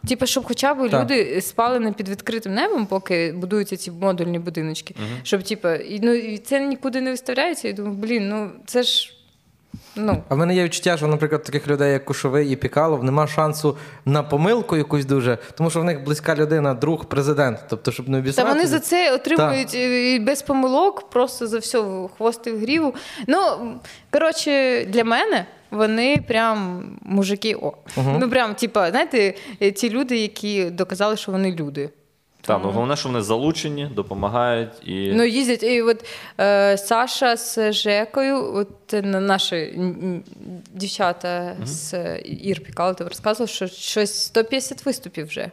[SPEAKER 3] Типу, щоб хоча б
[SPEAKER 2] Так.
[SPEAKER 3] люди спали не під відкритим небом, поки будуються ці модульні будиночки. Щоб, типу, і, ну, і це нікуди не виставляється. Я думаю, блін, ну це ж. Ну,
[SPEAKER 2] А в мене є відчуття, що, наприклад, таких людей, як Кушовий і Пікалов, нема шансу на помилку якусь дуже, тому що в них близька людина, друг, президент. Тобто, щоб не
[SPEAKER 3] Та вони за це отримують і без помилок, просто за все хвости в гріву. Ну, коротше, для мене вони прям мужики. О. Ну, прям, типа, знаєте, ті люди, які доказали, що вони люди.
[SPEAKER 1] Так, ну головне, що вони залучені, допомагають і.
[SPEAKER 3] Ну, їздять. І от е, Саша з Жекою, от е, наші дівчата з е, Ір Пікало, ти розказував, що щось 150 виступів вже.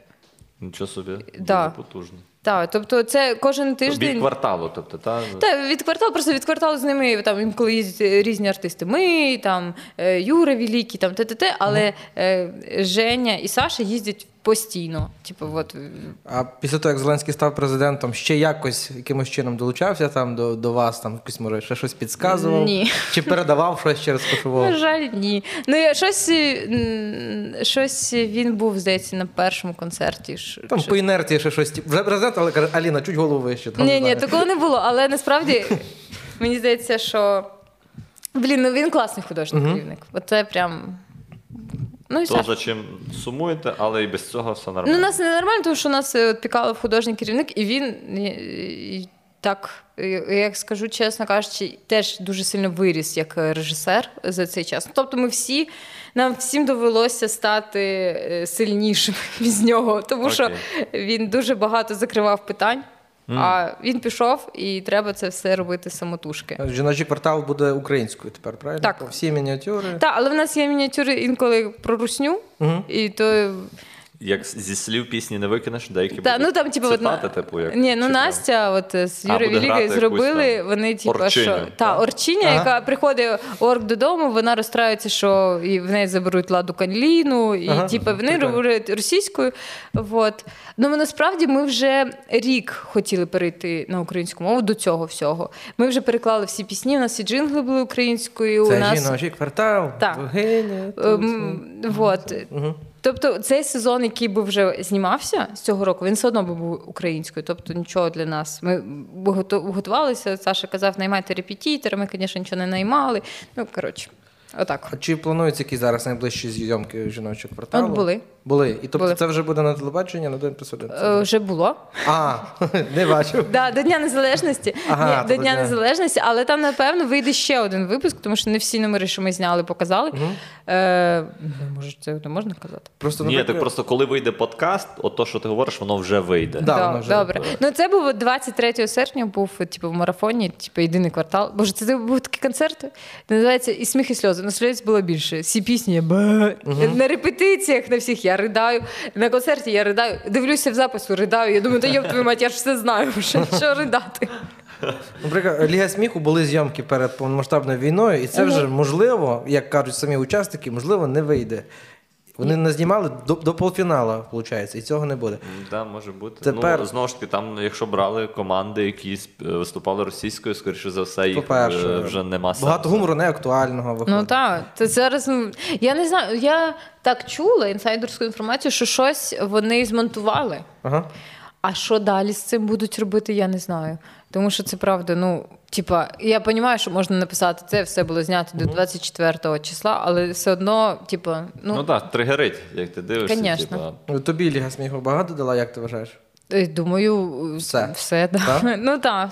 [SPEAKER 1] Нічого собі.
[SPEAKER 3] Да.
[SPEAKER 1] Дуже потужно.
[SPEAKER 3] Так, тобто це кожен тиждень.
[SPEAKER 1] Від кварталу, тобто, та?
[SPEAKER 3] Та від кварталу, просто від кварталу з ними там інколи їздять різні артисти. Ми там е, Юра Великий, там т.т.т., але е, Женя і Саша їздять постійно. Типу, от
[SPEAKER 2] А після того, як Зеленський став президентом, ще якось якимось чином долучався там до, до вас, там якось може ще щось підказував?
[SPEAKER 3] Ні.
[SPEAKER 2] Чи передавав щось через кошового?
[SPEAKER 3] на жаль, ні. Ну я щось, е, щось він був, здається, на першому концерті.
[SPEAKER 2] Там
[SPEAKER 3] що-
[SPEAKER 2] по інерції ще щось. Вже президент, але каже, Аліна, чуть голову вище. Там,
[SPEAKER 3] Ні, ні, такого не було. Але насправді мені здається, що блін, ну він класний художник керівник. Оце прям. Ну і
[SPEAKER 1] То
[SPEAKER 3] Саша.
[SPEAKER 1] за чим сумуєте, але і без цього все
[SPEAKER 3] Ну,
[SPEAKER 1] нормально.
[SPEAKER 3] у нас не нормально, тому що у нас е, от, Пікалов художній керівник, і він і, і, так, е, як скажу чесно кажучи, теж дуже сильно виріс як е, режисер за цей час. Тобто, ми всі. Нам всім довелося стати е, сильнішими з нього, тому що він дуже багато закривав питань, а він пішов, і треба це все робити самотужки.
[SPEAKER 2] Жіночий квартал буде українською тепер, правильно?
[SPEAKER 3] Так.
[SPEAKER 2] Всі мініатюри.
[SPEAKER 3] Так, але в нас є мініатюри інколи про русню, і то
[SPEAKER 1] як зі слів пісні не викинеш, деякі
[SPEAKER 3] Та, ну там, типу, от,
[SPEAKER 1] цитати, типу, як
[SPEAKER 3] ні, ну? Настя, от з Юрою Вілігою зробили.
[SPEAKER 1] якусь там
[SPEAKER 3] Вони, типу,
[SPEAKER 1] орчиню,
[SPEAKER 3] що та орчиня,
[SPEAKER 2] Ага.
[SPEAKER 3] яка приходить орк додому, вона розстраюється, що і в неї заберуть ладу каліну, і
[SPEAKER 2] Ага,
[SPEAKER 3] типу, вони говорять російською. Вот. Ну ми насправді ми вже рік хотіли перейти на українську мову до цього всього. Ми вже переклали всі пісні. У нас і джингли були українською.
[SPEAKER 2] Це
[SPEAKER 3] у нас
[SPEAKER 2] жіночий квартал.
[SPEAKER 3] Так.
[SPEAKER 2] богиня, тут,
[SPEAKER 3] Ем, вот. Тобто цей сезон, який би вже знімався з цього року, він все одно би був українською. Тобто нічого для нас. Ми готувалися. Саша казав, наймайте репетітера, Ми, звісно, нічого не наймали. Ну коротше, отак.
[SPEAKER 2] А чи плануються які зараз найближчі зйомки жіночого кварталу?
[SPEAKER 3] От були.
[SPEAKER 2] Були. І тобто
[SPEAKER 3] Були.
[SPEAKER 2] це вже буде на телебаченні на день?
[SPEAKER 3] Е, Вже було.
[SPEAKER 2] А, не бачив.
[SPEAKER 3] Да, до Дня Незалежності.
[SPEAKER 2] Ага,
[SPEAKER 3] Ні,
[SPEAKER 2] то
[SPEAKER 3] до Дня
[SPEAKER 2] Дня.
[SPEAKER 3] Незалежності, але там, напевно, вийде ще один випуск, тому що не всі номери, що ми зняли, показали. Е, може, це не можна казати?
[SPEAKER 2] Просто
[SPEAKER 1] Ні,
[SPEAKER 2] наприклад,
[SPEAKER 1] так просто коли вийде подкаст, от то, що ти говориш, воно вже вийде.
[SPEAKER 2] Да,
[SPEAKER 3] Да,
[SPEAKER 2] воно вже
[SPEAKER 3] добре.
[SPEAKER 2] було.
[SPEAKER 3] Ну це був 23 серпня, був типу, в марафоні, типу, єдиний квартал. Боже, це був такий концерт. Називається І сміх, і сльози. На було більше. Всі пісні ба. на репетиціях на всіх я ридаю. На концерті я ридаю. Дивлюся в запису, ридаю. Я думаю, та йоб твою мать, я ж все знаю. Що, що ридати?
[SPEAKER 2] Наприклад, Ліга сміху були зйомки перед повномасштабною війною, і це вже можливо, як кажуть самі учасники, можливо, не вийде. Вони не знімали до, до полуфіналу, виходить, і цього не буде.
[SPEAKER 1] Да, може бути.
[SPEAKER 2] Тепер-
[SPEAKER 1] Ну, знову ж таки, там, якщо брали команди, які сп- е, виступали російською, скоріше за все, їх
[SPEAKER 2] По-перше,
[SPEAKER 1] е, вже нема сенсу.
[SPEAKER 2] Багато гумору не актуального виходить.
[SPEAKER 3] Ну так, це зараз. ну, Я не знаю. Я так чула інсайдерську інформацію, що щось вони змонтували.
[SPEAKER 2] Ага.
[SPEAKER 3] А що далі з цим будуть робити, я не знаю. Тому що це правда. Ну, типа, я розумію, що можна написати, це все було знято до 24 числа, але все одно, типа, ну,
[SPEAKER 1] Ну так, тригерить, як ти дивишся.
[SPEAKER 3] Звісно.
[SPEAKER 1] Типа,
[SPEAKER 2] Ну, Тобі Ліга сміху багато дала, як ти вважаєш?
[SPEAKER 3] е, думаю,
[SPEAKER 2] Все.
[SPEAKER 3] все да.
[SPEAKER 2] Так?
[SPEAKER 3] ну так.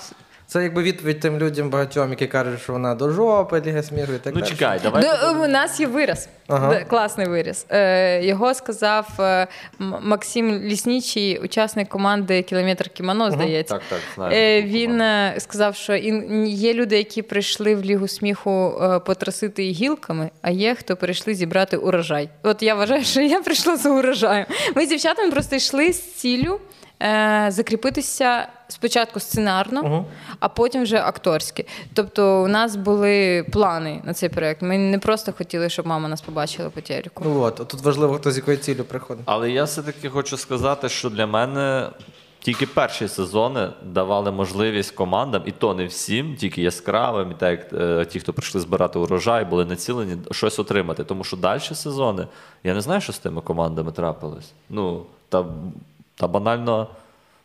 [SPEAKER 2] Це якби відповідь тим людям багатьом, які кажуть, що вона до жопи, Ліга сміху і так
[SPEAKER 1] ну
[SPEAKER 2] далі.
[SPEAKER 1] чекай, давай.
[SPEAKER 3] Ну, у нас є вираз.
[SPEAKER 2] Ага.
[SPEAKER 3] Класний вираз. Е, його сказав е, Максим Ліснічий, учасник команди Кілометр Кімано, здається.
[SPEAKER 1] Так, так, знаю.
[SPEAKER 3] Е, він е, сказав, що ін- є люди, які прийшли в Лігу сміху е, потрасити гілками, а є хто прийшли зібрати урожай. От я вважаю, що я прийшла за урожаєм. Ми з дівчатами просто йшли з ціллю е, закріпитися спочатку сценарно, а потім вже акторськи. Тобто, у нас були плани на цей проект. Ми не просто хотіли, щоб мама нас побачила по телеку.
[SPEAKER 2] Ну от, тут важливо, хто з якою ціллю приходить.
[SPEAKER 1] Але я все-таки хочу сказати, що для мене тільки перші сезони давали можливість командам, і то не всім, тільки яскравим, і так як е, ті, хто прийшли збирати урожай, були націлені щось отримати. Тому що далі сезони, я не знаю, що з тими командами трапилось. Ну, та, та банально.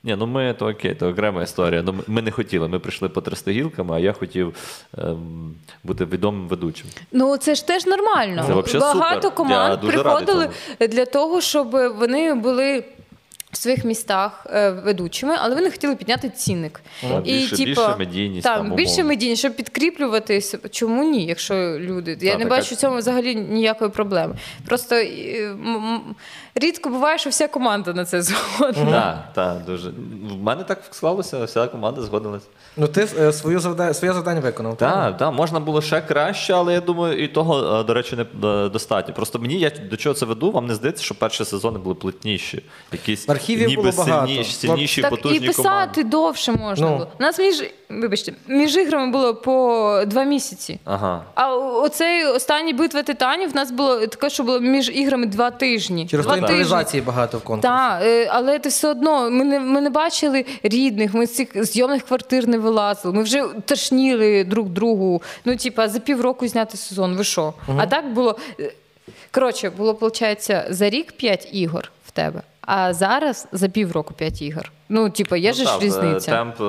[SPEAKER 1] Ні, ну ми то окей, то окрема історія. Ну, ми- не хотіли. Ми прийшли по гілками, а я хотів ем, бути відомим ведучим.
[SPEAKER 3] Ну це ж теж нормально.
[SPEAKER 1] Це
[SPEAKER 3] Багато
[SPEAKER 1] супер.
[SPEAKER 3] Команд приходили для того, щоб вони були. В своїх містах е, ведучими, але вони хотіли підняти цінник.
[SPEAKER 1] Так, більше- більше медійність,
[SPEAKER 3] Так,
[SPEAKER 1] там,
[SPEAKER 3] більше медійність, щоб підкріплюватись. Чому ні, якщо люди. Я не бачу в цьому взагалі ніякої проблеми. Просто е, м- м- рідко буває, що вся команда на це згодна.
[SPEAKER 1] Так, так, дуже. В мене так склалося, вся команда згодилась.
[SPEAKER 2] Ну ти е, свою завда... своє завдання виконав.
[SPEAKER 1] Так, так, можна було ще краще, але я думаю, і того, е, до речі, не е, достатньо. Просто мені я до чого це веду, вам не здається, що перші сезони були плотніші. Якісь
[SPEAKER 2] В архіві
[SPEAKER 1] ніби
[SPEAKER 2] було багато.
[SPEAKER 1] сильніші, сильніші
[SPEAKER 3] Так
[SPEAKER 1] потужні
[SPEAKER 3] і писати
[SPEAKER 1] команди.
[SPEAKER 3] довше можна
[SPEAKER 2] Ну.
[SPEAKER 3] було. У нас між вибачте, між іграми було по два місяці.
[SPEAKER 1] Ага.
[SPEAKER 3] А оцей останній битва титанів в нас було таке, що було між іграми два тижні.
[SPEAKER 2] Через
[SPEAKER 3] два
[SPEAKER 2] імпровізації багато в конкурсі.
[SPEAKER 3] Так, але це все одно. Ми не, ми не бачили рідних, ми з цих зйомних квартир не вилазили. Ми вже тошніли друг другу. Ну, типа, за півроку зняти сезон. Ви що? А так було. е, Коротше, було, виходить, за рік 5 ігор в тебе. А зараз за півроку 5 ігор. Ну, типу, є
[SPEAKER 1] Ну,
[SPEAKER 3] же
[SPEAKER 1] та,
[SPEAKER 3] ж різниця.
[SPEAKER 1] Темп е,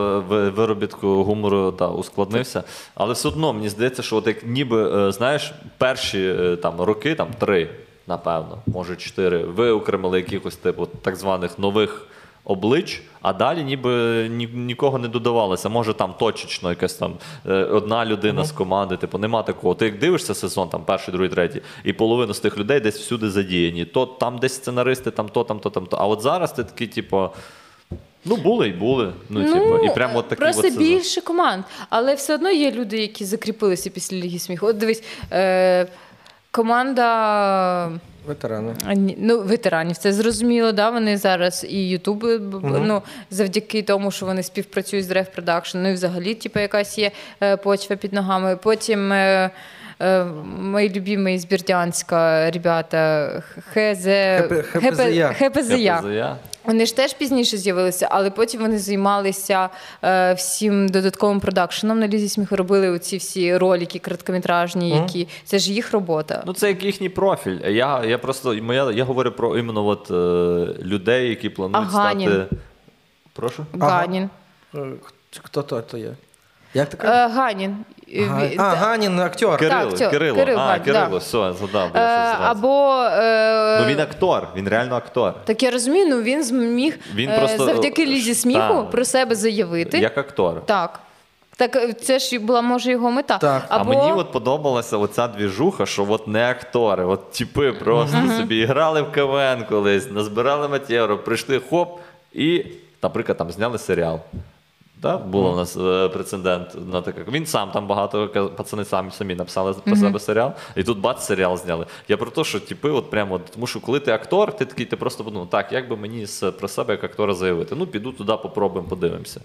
[SPEAKER 1] виробітку гумору та, ускладнився. Але все одно мені здається, що от як ніби, е, знаєш, перші е, там, роки, там три, напевно, може чотири, виокремили якихось типу так званих нових облич, а далі ніби ні, нікого не додавалося. Може там точечно якась там е, одна людина з команди, типу, нема такого. Ти як дивишся сезон, там перший, другий, третій, і половину з тих людей десь всюди задіяні. То там десь сценаристи, там то, там, то, там, то. А от зараз ти такий, типу. Ну, були й були. Ну, типу, і прямо от такий
[SPEAKER 3] просто
[SPEAKER 1] от
[SPEAKER 3] більше команд. Але все одно є люди, які закріпилися після Ліги сміху. От дивись, е, команда
[SPEAKER 2] Ветерани.
[SPEAKER 3] А, Ну, ветеранів, це зрозуміло, да? вони зараз і Ютуб, ну, завдяки тому, що вони співпрацюють з Rev Продакшн, ну і взагалі, типу, якась є е, почва під ногами. Потім е, е, мої любимі з Бердянська ребята ХЗ, ХПЗЯ.
[SPEAKER 1] ХПЗЯ.
[SPEAKER 3] Вони ж теж пізніше з'явилися, але потім вони займалися е, всім додатковим продакшеном на лізі сміху, робили оці всі ролики короткометражні, які це ж їх робота.
[SPEAKER 1] Ну, це як їхній профіль. Я, я просто моя, я говорю про іменно от, е, людей, які планують
[SPEAKER 3] Аганін.
[SPEAKER 1] стати. Прошу?
[SPEAKER 3] Ганін.
[SPEAKER 2] Е, Хто то, то є? Як таке?
[SPEAKER 3] Е, Ганін.
[SPEAKER 2] Га- А,
[SPEAKER 3] та-
[SPEAKER 2] Ганін, актер.
[SPEAKER 1] Кирило,
[SPEAKER 3] актер,
[SPEAKER 1] Кирило.
[SPEAKER 3] Кирил
[SPEAKER 1] а,
[SPEAKER 3] Ганін,
[SPEAKER 1] Кирило,
[SPEAKER 3] да.
[SPEAKER 1] все, згадав.
[SPEAKER 3] Е, або е,
[SPEAKER 1] Ну він актор, він реально актор.
[SPEAKER 3] так я розумію, ну він зміг
[SPEAKER 1] Він
[SPEAKER 3] е,
[SPEAKER 1] просто-
[SPEAKER 3] завдяки лізі сміху
[SPEAKER 1] Так.
[SPEAKER 3] про себе заявити.
[SPEAKER 1] Як актор.
[SPEAKER 3] Так. Так е, це ж була може його мета.
[SPEAKER 2] Так.
[SPEAKER 3] Або...
[SPEAKER 1] А мені от подобалася оця двіжуха, що от не актори, от типи просто собі грали в КВН колись, назбирали матеріал, прийшли хоп, і, наприклад, там зняли серіал. Да? Було у нас е, прецедент на таке. Він сам там багато ка- пацани самі самі написали про себе серіал, і тут бац серіал зняли. Я про те, що типи, от прямо, от, тому що коли ти актор, ти такий, ти просто подумав, так, як би мені с- про себе як актора заявити? Ну, піду туди, попробуємо, подивимося.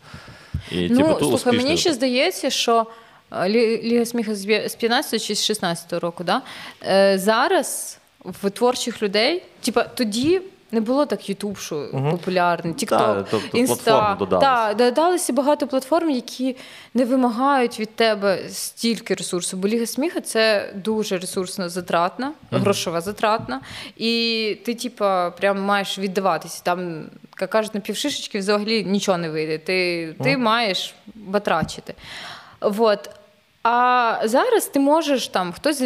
[SPEAKER 1] І,
[SPEAKER 3] Ну,
[SPEAKER 1] типу, тут
[SPEAKER 3] слухай,
[SPEAKER 1] успішний
[SPEAKER 3] мені ще здається, що е, Лі- Ліга сміху з бі- з 15 чи з 16 року, да? е, зараз в творчих людей, типа тоді. Не було так Ютуб, що популярний,
[SPEAKER 1] Та,
[SPEAKER 3] TikTok,
[SPEAKER 1] тобто
[SPEAKER 3] Інста.
[SPEAKER 1] додалися.
[SPEAKER 3] Так, додалися багато платформ, які не вимагають від тебе стільки ресурсу. Бо Ліга сміху це дуже ресурсно затратна, грошова затратна. І ти, типа, прям маєш віддаватися. Там, як кажуть, на півшишечки взагалі нічого не вийде. Ти, ти маєш батрачити. Вот. А зараз ти можеш там хтось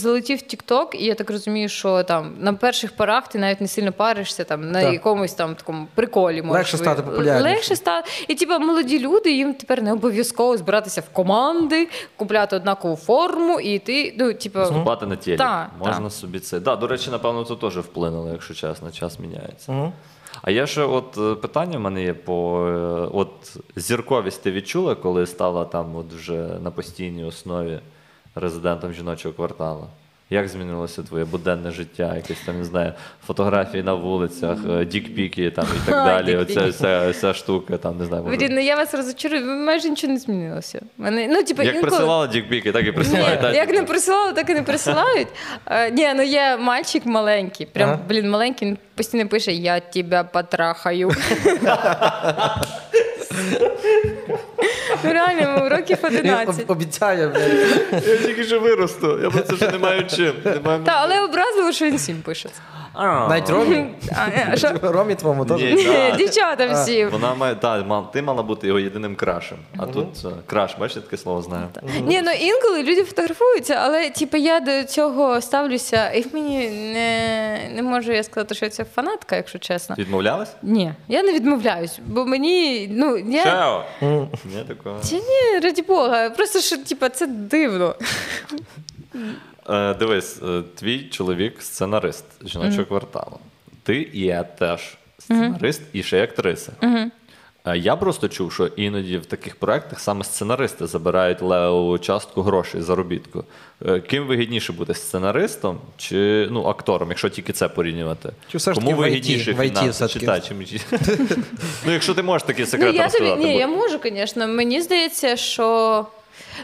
[SPEAKER 3] залетів в TikTok, і я так розумію, що там на перших порах ти навіть не сильно паришся там на
[SPEAKER 2] Так.
[SPEAKER 3] якомусь там такому приколі можеш
[SPEAKER 2] Легше стати популярнішим.
[SPEAKER 3] Легше стати. І типу, молоді люди, їм тепер не обов'язково збиратися в команди, купляти однакову форму, і ти, ну, типу,
[SPEAKER 1] Виступати на тілі.
[SPEAKER 3] Так,
[SPEAKER 1] Можна
[SPEAKER 3] так.
[SPEAKER 1] собі це. Да, до речі, напевно, це теж вплинуло, якщо чесно, час міняється. А є ще от е, питання в мене є по е, от зірковість ти відчула, коли стала там от вже на постійній основі резидентом жіночого кварталу? Як змінилося твоє буденне життя? Якісь там, не знаю, фотографії на вулицях, е, дікпіки там і так далі. Оця вся, вся штука, там не знаю. може-
[SPEAKER 3] Блін, ну я вас розочарую, майже нічого не змінилося. Мене, ну, типу,
[SPEAKER 1] Як
[SPEAKER 3] інколи...
[SPEAKER 1] присилала дікпіки, так і присилають.
[SPEAKER 3] Ні,
[SPEAKER 1] так?
[SPEAKER 3] як не присилали, так і не присилають. Е, ні, ну є мальчик маленький, прям,
[SPEAKER 2] Ага.
[SPEAKER 3] блін, маленький, він постійно пише: Я тебе потрахаю. Ну, реально, років
[SPEAKER 2] Він
[SPEAKER 3] 11.
[SPEAKER 2] об- обіцяє, блядь.
[SPEAKER 1] Я тільки що виросту. Я просто вже не маю чим.
[SPEAKER 3] Та, але образливо, що він всім пише.
[SPEAKER 2] Навіть Ромі.
[SPEAKER 3] А, а, що?
[SPEAKER 2] Ромі твоєму теж.
[SPEAKER 1] Ні, да.
[SPEAKER 3] Дівчата всі.
[SPEAKER 1] Вона має, та, мал- ти мала бути його єдиним крашем. А тут е, краш, бачите, таке слово знаю.
[SPEAKER 3] Ні, ну інколи люди фотографуються, але типу, я до цього ставлюся, і мені не, не можу я сказати, що я це фанатка, якщо чесно.
[SPEAKER 1] Відмовлялась?
[SPEAKER 3] Ні, я не відмовляюсь, бо мені, ну, я.
[SPEAKER 1] Чао! Ні, такого.
[SPEAKER 3] Та ні, раді Бога, просто що типу, це дивно.
[SPEAKER 1] Е, дивись, е, твій чоловік сценарист жіночого кварталу. Ти і я теж сценарист і ще й актриса. Я просто чув, що іноді в таких проєктах саме сценаристи забирають левову частку грошей заробітку. Е, Ким вигідніше бути сценаристом чи ну, актором, якщо тільки це порівнювати?
[SPEAKER 2] Чи все ж
[SPEAKER 1] Кому вигідніше фінанси?
[SPEAKER 2] все-таки.
[SPEAKER 1] Чи та, чим- Ну, якщо ти можеш такі
[SPEAKER 3] Ну,
[SPEAKER 1] секрети розказати.
[SPEAKER 3] ні, я можу, звісно. Мені здається, що.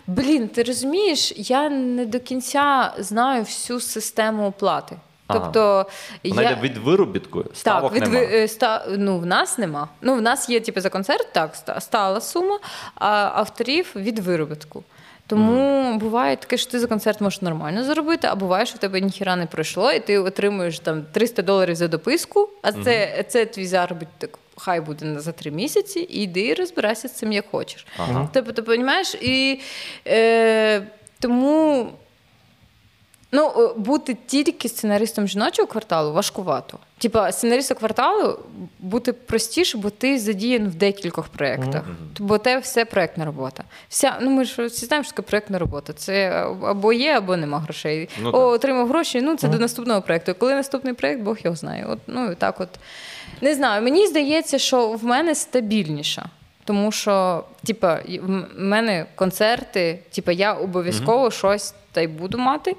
[SPEAKER 3] Блін, ти розумієш, я не до кінця знаю всю систему оплати. Тобто,
[SPEAKER 1] Вона
[SPEAKER 3] я...
[SPEAKER 1] йде від виробітку, ставок
[SPEAKER 3] так, від,
[SPEAKER 1] нема.
[SPEAKER 3] ви- е, ста, ну, в нас нема. Ну, в нас є типу, за концерт, так, стала сума, а авторів від виробітку. Тому буває таке, що ти за концерт можеш нормально заробити, а буває, що в тебе ніхіра не пройшло, і ти отримуєш там 300 доларів за дописку, а це, це твій заробіток. Хай буде за три місяці, і йди і розбирайся з цим як хочеш.
[SPEAKER 1] Ага.
[SPEAKER 3] Тобто, ти розумієш, і е, тому Ну, е, бути тільки сценаристом жіночого кварталу важкувато. Типа, сценаристом кварталу бути простіше, бо ти задіян в декількох проєктах. Бо те все проєктна робота. Вся, ну ми ж всі знаємо, що таке проєктна робота. Це або є, або нема грошей.
[SPEAKER 1] Ну,
[SPEAKER 3] О,
[SPEAKER 1] так.
[SPEAKER 3] отримав гроші, ну це до наступного проєкту. Коли наступний проєкт, Бог його знає. От, ну так от. Не знаю, мені здається, що в мене стабільніша. Тому що, типа, в мене концерти, типа, я обов'язково щось та й буду мати,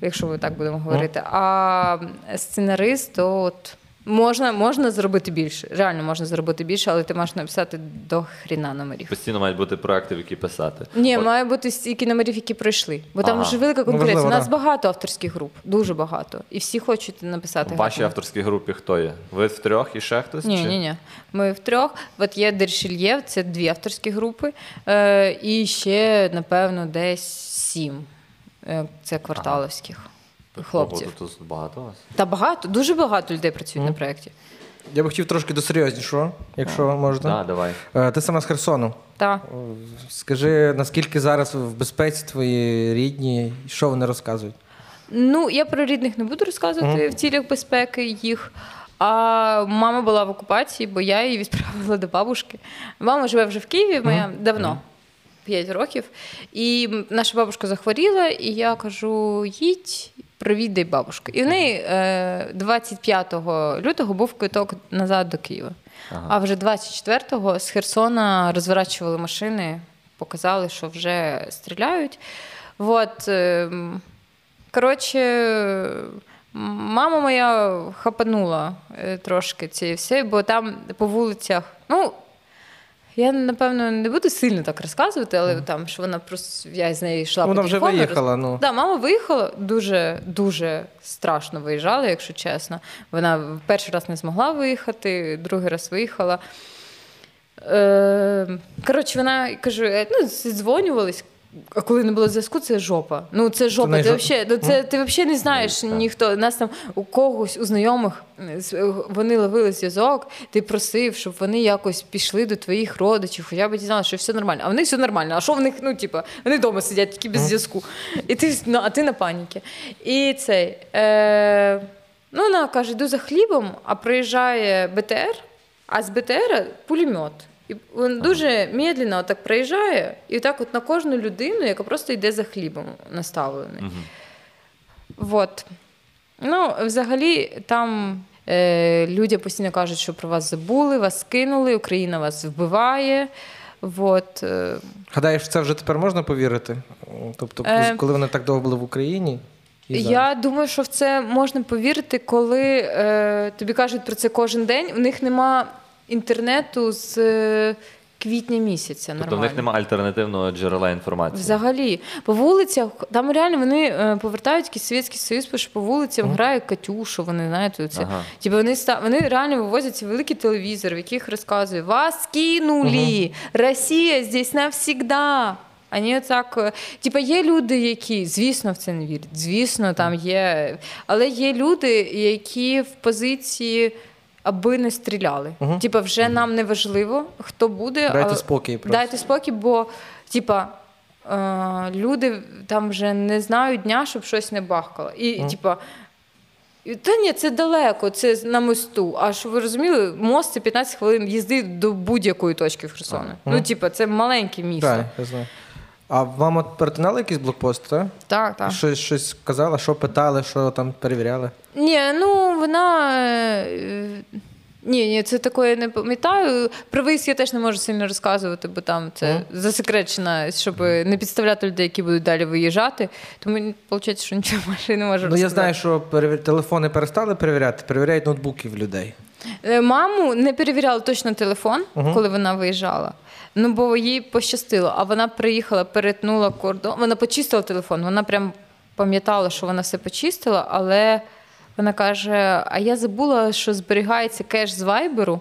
[SPEAKER 3] якщо ми так будемо говорити. А сценарист, то от. Можна, можна зробити більше. Реально можна зробити більше, але ти маєш написати до хріна номерів.
[SPEAKER 1] Постійно мають бути проекти, в які писати.
[SPEAKER 3] Ні,
[SPEAKER 1] От,
[SPEAKER 3] має бути стільки номерів, які пройшли. Бо там
[SPEAKER 1] Ага.
[SPEAKER 3] вже велика
[SPEAKER 2] Ну,
[SPEAKER 3] конкуренція. У нас
[SPEAKER 2] да.
[SPEAKER 3] багато авторських груп, дуже багато. І всі хочуть написати.
[SPEAKER 1] в вашій авторській групі хто є? Ви в трьох і ще хтось?
[SPEAKER 3] Ні,
[SPEAKER 1] чи?
[SPEAKER 3] ні, ні. Ми втрьох. От є Дершильєв, це дві авторські групи. Е, і ще, напевно, десь сім. Е, це кварталовських хлопців.
[SPEAKER 1] Ого, тут багато вас.
[SPEAKER 3] Та багато, дуже багато людей працюють на проєкті.
[SPEAKER 2] Я би хотів трошки до серйознішого, якщо можна.
[SPEAKER 1] Так, давай.
[SPEAKER 2] Е, Ти сама з Херсону.
[SPEAKER 3] Так.
[SPEAKER 2] Скажи, наскільки зараз в безпеці твої рідні, що вони розказують?
[SPEAKER 3] Ну, я про рідних не буду розказувати в цілях безпеки їх. А мама була в окупації, бо я її відправила до бабушки. Мама живе вже в Києві, моя давно. 5 років. І наша бабушка захворіла, і я кажу: їдь, провідай бабушку. І в неї е, 25 лютого був квиток назад до Києва. А вже 24-го з Херсона розворачували машини, показали, що вже стріляють. От, е, коротше, мама моя хапанула е, трошки цієї все, бо там по вулицях, ну. Я напевно не буду сильно так розказувати, але там що вона просто я з нею йшла.
[SPEAKER 2] Вона
[SPEAKER 3] по
[SPEAKER 2] вже виїхала,
[SPEAKER 3] роз-
[SPEAKER 2] ну.
[SPEAKER 3] Да, мама виїхала дуже дуже страшно виїжджала, якщо чесно. Вона перший раз не змогла виїхати, другий раз виїхала. Е, коротше, вона каже: ну, дзвонювались. А коли не було зв'язку, це жопа. Ну це жопа.
[SPEAKER 2] не
[SPEAKER 3] Ти, вообще, ну, це, ти взагалі не знаєш
[SPEAKER 1] так.
[SPEAKER 3] ніхто. Нас там у когось, у знайомих, е, е, вони ловили зв'язок, ти просив, щоб вони якось пішли до твоїх родичів, хоча б дізналися, що все нормально. А в них все нормально. А що в них, ну, типа, вони вдома сидять тільки без зв'язку. І ти, ну, а ти на паніки. І цей. Е, ну, вона каже: йду за хлібом, а приїжджає БТР, а з БТР пулемет. І він дуже медленно так проїжджає, і так от на кожну людину, яка просто йде за хлібом наставлений. Вот. Ну, взагалі, там е, люди постійно кажуть, що про вас забули, вас скинули, Україна вас вбиває. Вот. Е,
[SPEAKER 2] Гадаєш, це вже тепер можна повірити? Тобто,
[SPEAKER 3] Е,
[SPEAKER 2] коли вони так довго були в Україні?
[SPEAKER 3] Я думаю, що в це можна повірити, коли е, тобі кажуть про це кожен день. У них нема інтернету з е, квітня місяця.
[SPEAKER 1] Тобто в них немає альтернативного джерела інформації.
[SPEAKER 3] Взагалі, по вулицях, там реально вони е, повертають якийсь Совєтський Союз, бо що по вулицям грають Катюшу, вони знаєте, це.
[SPEAKER 1] Ага.
[SPEAKER 3] Типу вони, вони реально вивозять ці великі телевізори, в яких розказують, вас кинули, Росія здесь навсігда. Ані так, е, типу, є люди, які, звісно, в це не вірять. Звісно, там є. Але є люди, які в позиції, аби не стріляли. Типа, вже нам не важливо, хто буде.
[SPEAKER 2] Дайте спокій просто.
[SPEAKER 3] Дайте спокій, бо, типа, е, люди там вже не знають дня, щоб щось не бахкало. І, типа, та ні, це далеко, це на мосту. А що ви розуміли, мост це 15 хвилин їзди до будь-якої точки в Херсоні. Ну, типа, це маленьке місто.
[SPEAKER 2] Так, я знаю. А вам от перетинали якийсь блокпост, так?
[SPEAKER 3] Так, так.
[SPEAKER 2] Щось, щось казали, що питали, що там перевіряли?
[SPEAKER 3] Ні, ну вона. е, Ні, ні, це такое я не пам'ятаю. Про виїзд я теж не можу сильно розказувати, бо там це засекречено, щоб не підставляти людей, які будуть далі виїжджати. Тому виходить, що нічого більше не можу
[SPEAKER 2] Ну,
[SPEAKER 3] розказати.
[SPEAKER 2] я знаю, що перевір... телефони перестали перевіряти, перевіряють ноутбуки в людей.
[SPEAKER 3] Е, Маму не перевіряли точно телефон, коли вона виїжджала. Ну, бо їй пощастило. А вона приїхала, перетнула кордон. Вона почистила телефон. Вона прям пам'ятала, що вона все почистила, але вона каже: А я забула, що зберігається кеш з вайберу.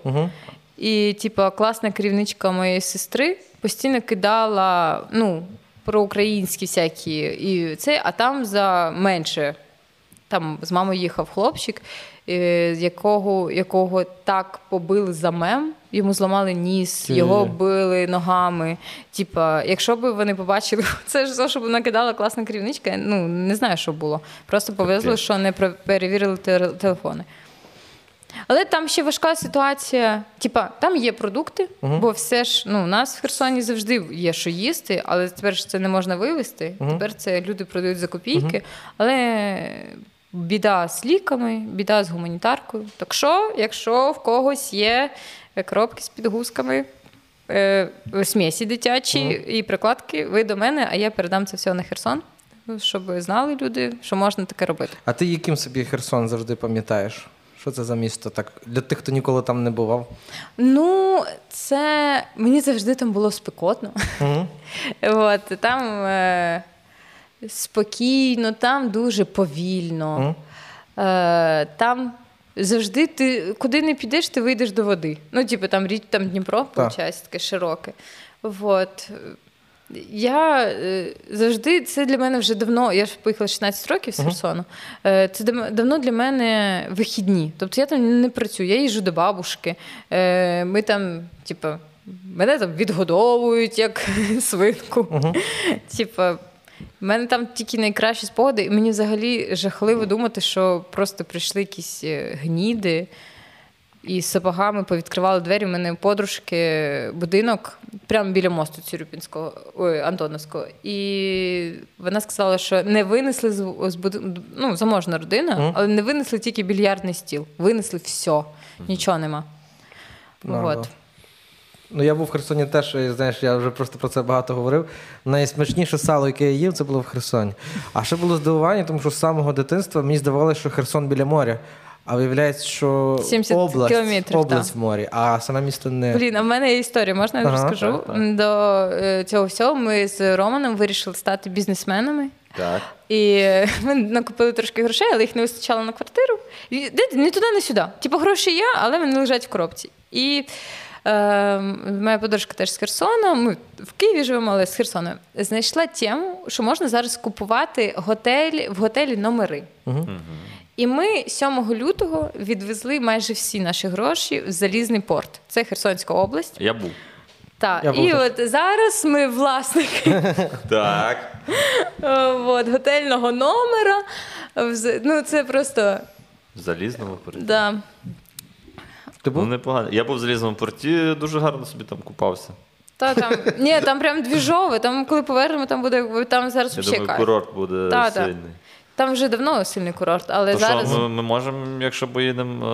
[SPEAKER 3] І, типа, класна керівничка моєї сестри постійно кидала ну, про українські всякі і це, а там за менше там з мамою їхав хлопчик, якого, якого так побили за мем, йому зламали ніс, його били ногами. Типа, якщо б вони побачили, це ж то, щоб вона кидала класна керівничка, ну не знаю, що було. Просто повезло, що не перевірили телефони. Але там ще важка ситуація. Типа, там є продукти, бо все ж ну, у нас в Херсоні завжди є що їсти, але тепер ж це не можна вивезти. Тепер це люди продають за копійки. Але біда з ліками, біда з гуманітаркою. Так що, якщо в когось є е, коробки з підгузками, е, смісі дитячі і прикладки, ви до мене, а я передам це все на Херсон. щоб знали люди, що можна таке робити.
[SPEAKER 2] А ти яким собі Херсон завжди пам'ятаєш? Що це за місто? Так для тих, хто ніколи там не бував.
[SPEAKER 3] Ну, це мені завжди там було спекотно.
[SPEAKER 2] Угу.
[SPEAKER 3] От, там е, спокійно, там дуже повільно. Е, там завжди ти куди не підеш, ти вийдеш до води. Ну, типу, там річ, там Дніпро, виходить, таке широке. От. Я е, завжди, це для мене вже давно, я ж поїхала 16 років з Херсону. Е, це дав- давно для мене вихідні. Тобто я там не працюю, я їжджу до бабушки. Е, ми там, типу, мене там відгодовують як свинку. Типа, в мене там тільки найкращі спогади, і мені взагалі жахливо думати, що просто прийшли якісь е, гніди і сапогами повідкривали двері. У мене у подружки будинок прямо біля мосту Цюрюпінського, ой, Антоновського. І вона сказала, що не винесли з, з будинку, ну, заможна родина, але не винесли тільки більярдний стіл. Винесли все, нічого нема. От.
[SPEAKER 2] Ну, я був в Херсоні теж, знаєш, я вже просто про це багато говорив. Найсмачніше сало, яке я їв, це було в Херсоні. А ще було здивування, тому що з самого дитинства мені здавалося, що Херсон біля моря. А виявляється, що
[SPEAKER 3] 70
[SPEAKER 2] область,
[SPEAKER 3] кілометрів,
[SPEAKER 2] область в морі, а саме місто не.
[SPEAKER 3] Блін, а в мене є історія, можна я
[SPEAKER 2] Ага,
[SPEAKER 3] розкажу?
[SPEAKER 1] так, так.
[SPEAKER 3] До е, цього всього ми з Романом вирішили стати бізнесменами.
[SPEAKER 1] Так.
[SPEAKER 3] І е, ми накупили трошки грошей, але їх не вистачало на квартиру. І, де, не туди, не сюди. Типу, гроші є, але вони лежать в коробці. І моя подружка теж з Херсона. Ми в Києві живемо, але з Херсона. Знайшла тему, що можна зараз купувати готель, в готелі номери. І ми 7 лютого відвезли майже всі наші гроші в Залізний порт. Це Херсонська область.
[SPEAKER 1] Я був.
[SPEAKER 3] Так,
[SPEAKER 2] Я
[SPEAKER 3] і от зараз ми власники
[SPEAKER 1] Так.
[SPEAKER 3] Е, от, готельного номера. Ну, це просто.
[SPEAKER 1] В залізному.
[SPEAKER 3] Да.
[SPEAKER 2] Ти був?
[SPEAKER 1] Ну, непогано. Я був в залізному порті, дуже гарно собі там купався.
[SPEAKER 3] Та, там, ні, там прям двіжове. Там, коли повернемо, там буде там зараз
[SPEAKER 1] Я
[SPEAKER 3] взагалі
[SPEAKER 1] думаю,
[SPEAKER 3] кайф.
[SPEAKER 1] курорт буде
[SPEAKER 3] Та, та.
[SPEAKER 1] сильний.
[SPEAKER 3] Там вже давно сильний курорт, але
[SPEAKER 1] То
[SPEAKER 3] зараз.
[SPEAKER 1] що, ми, ми можемо, якщо поїдемо,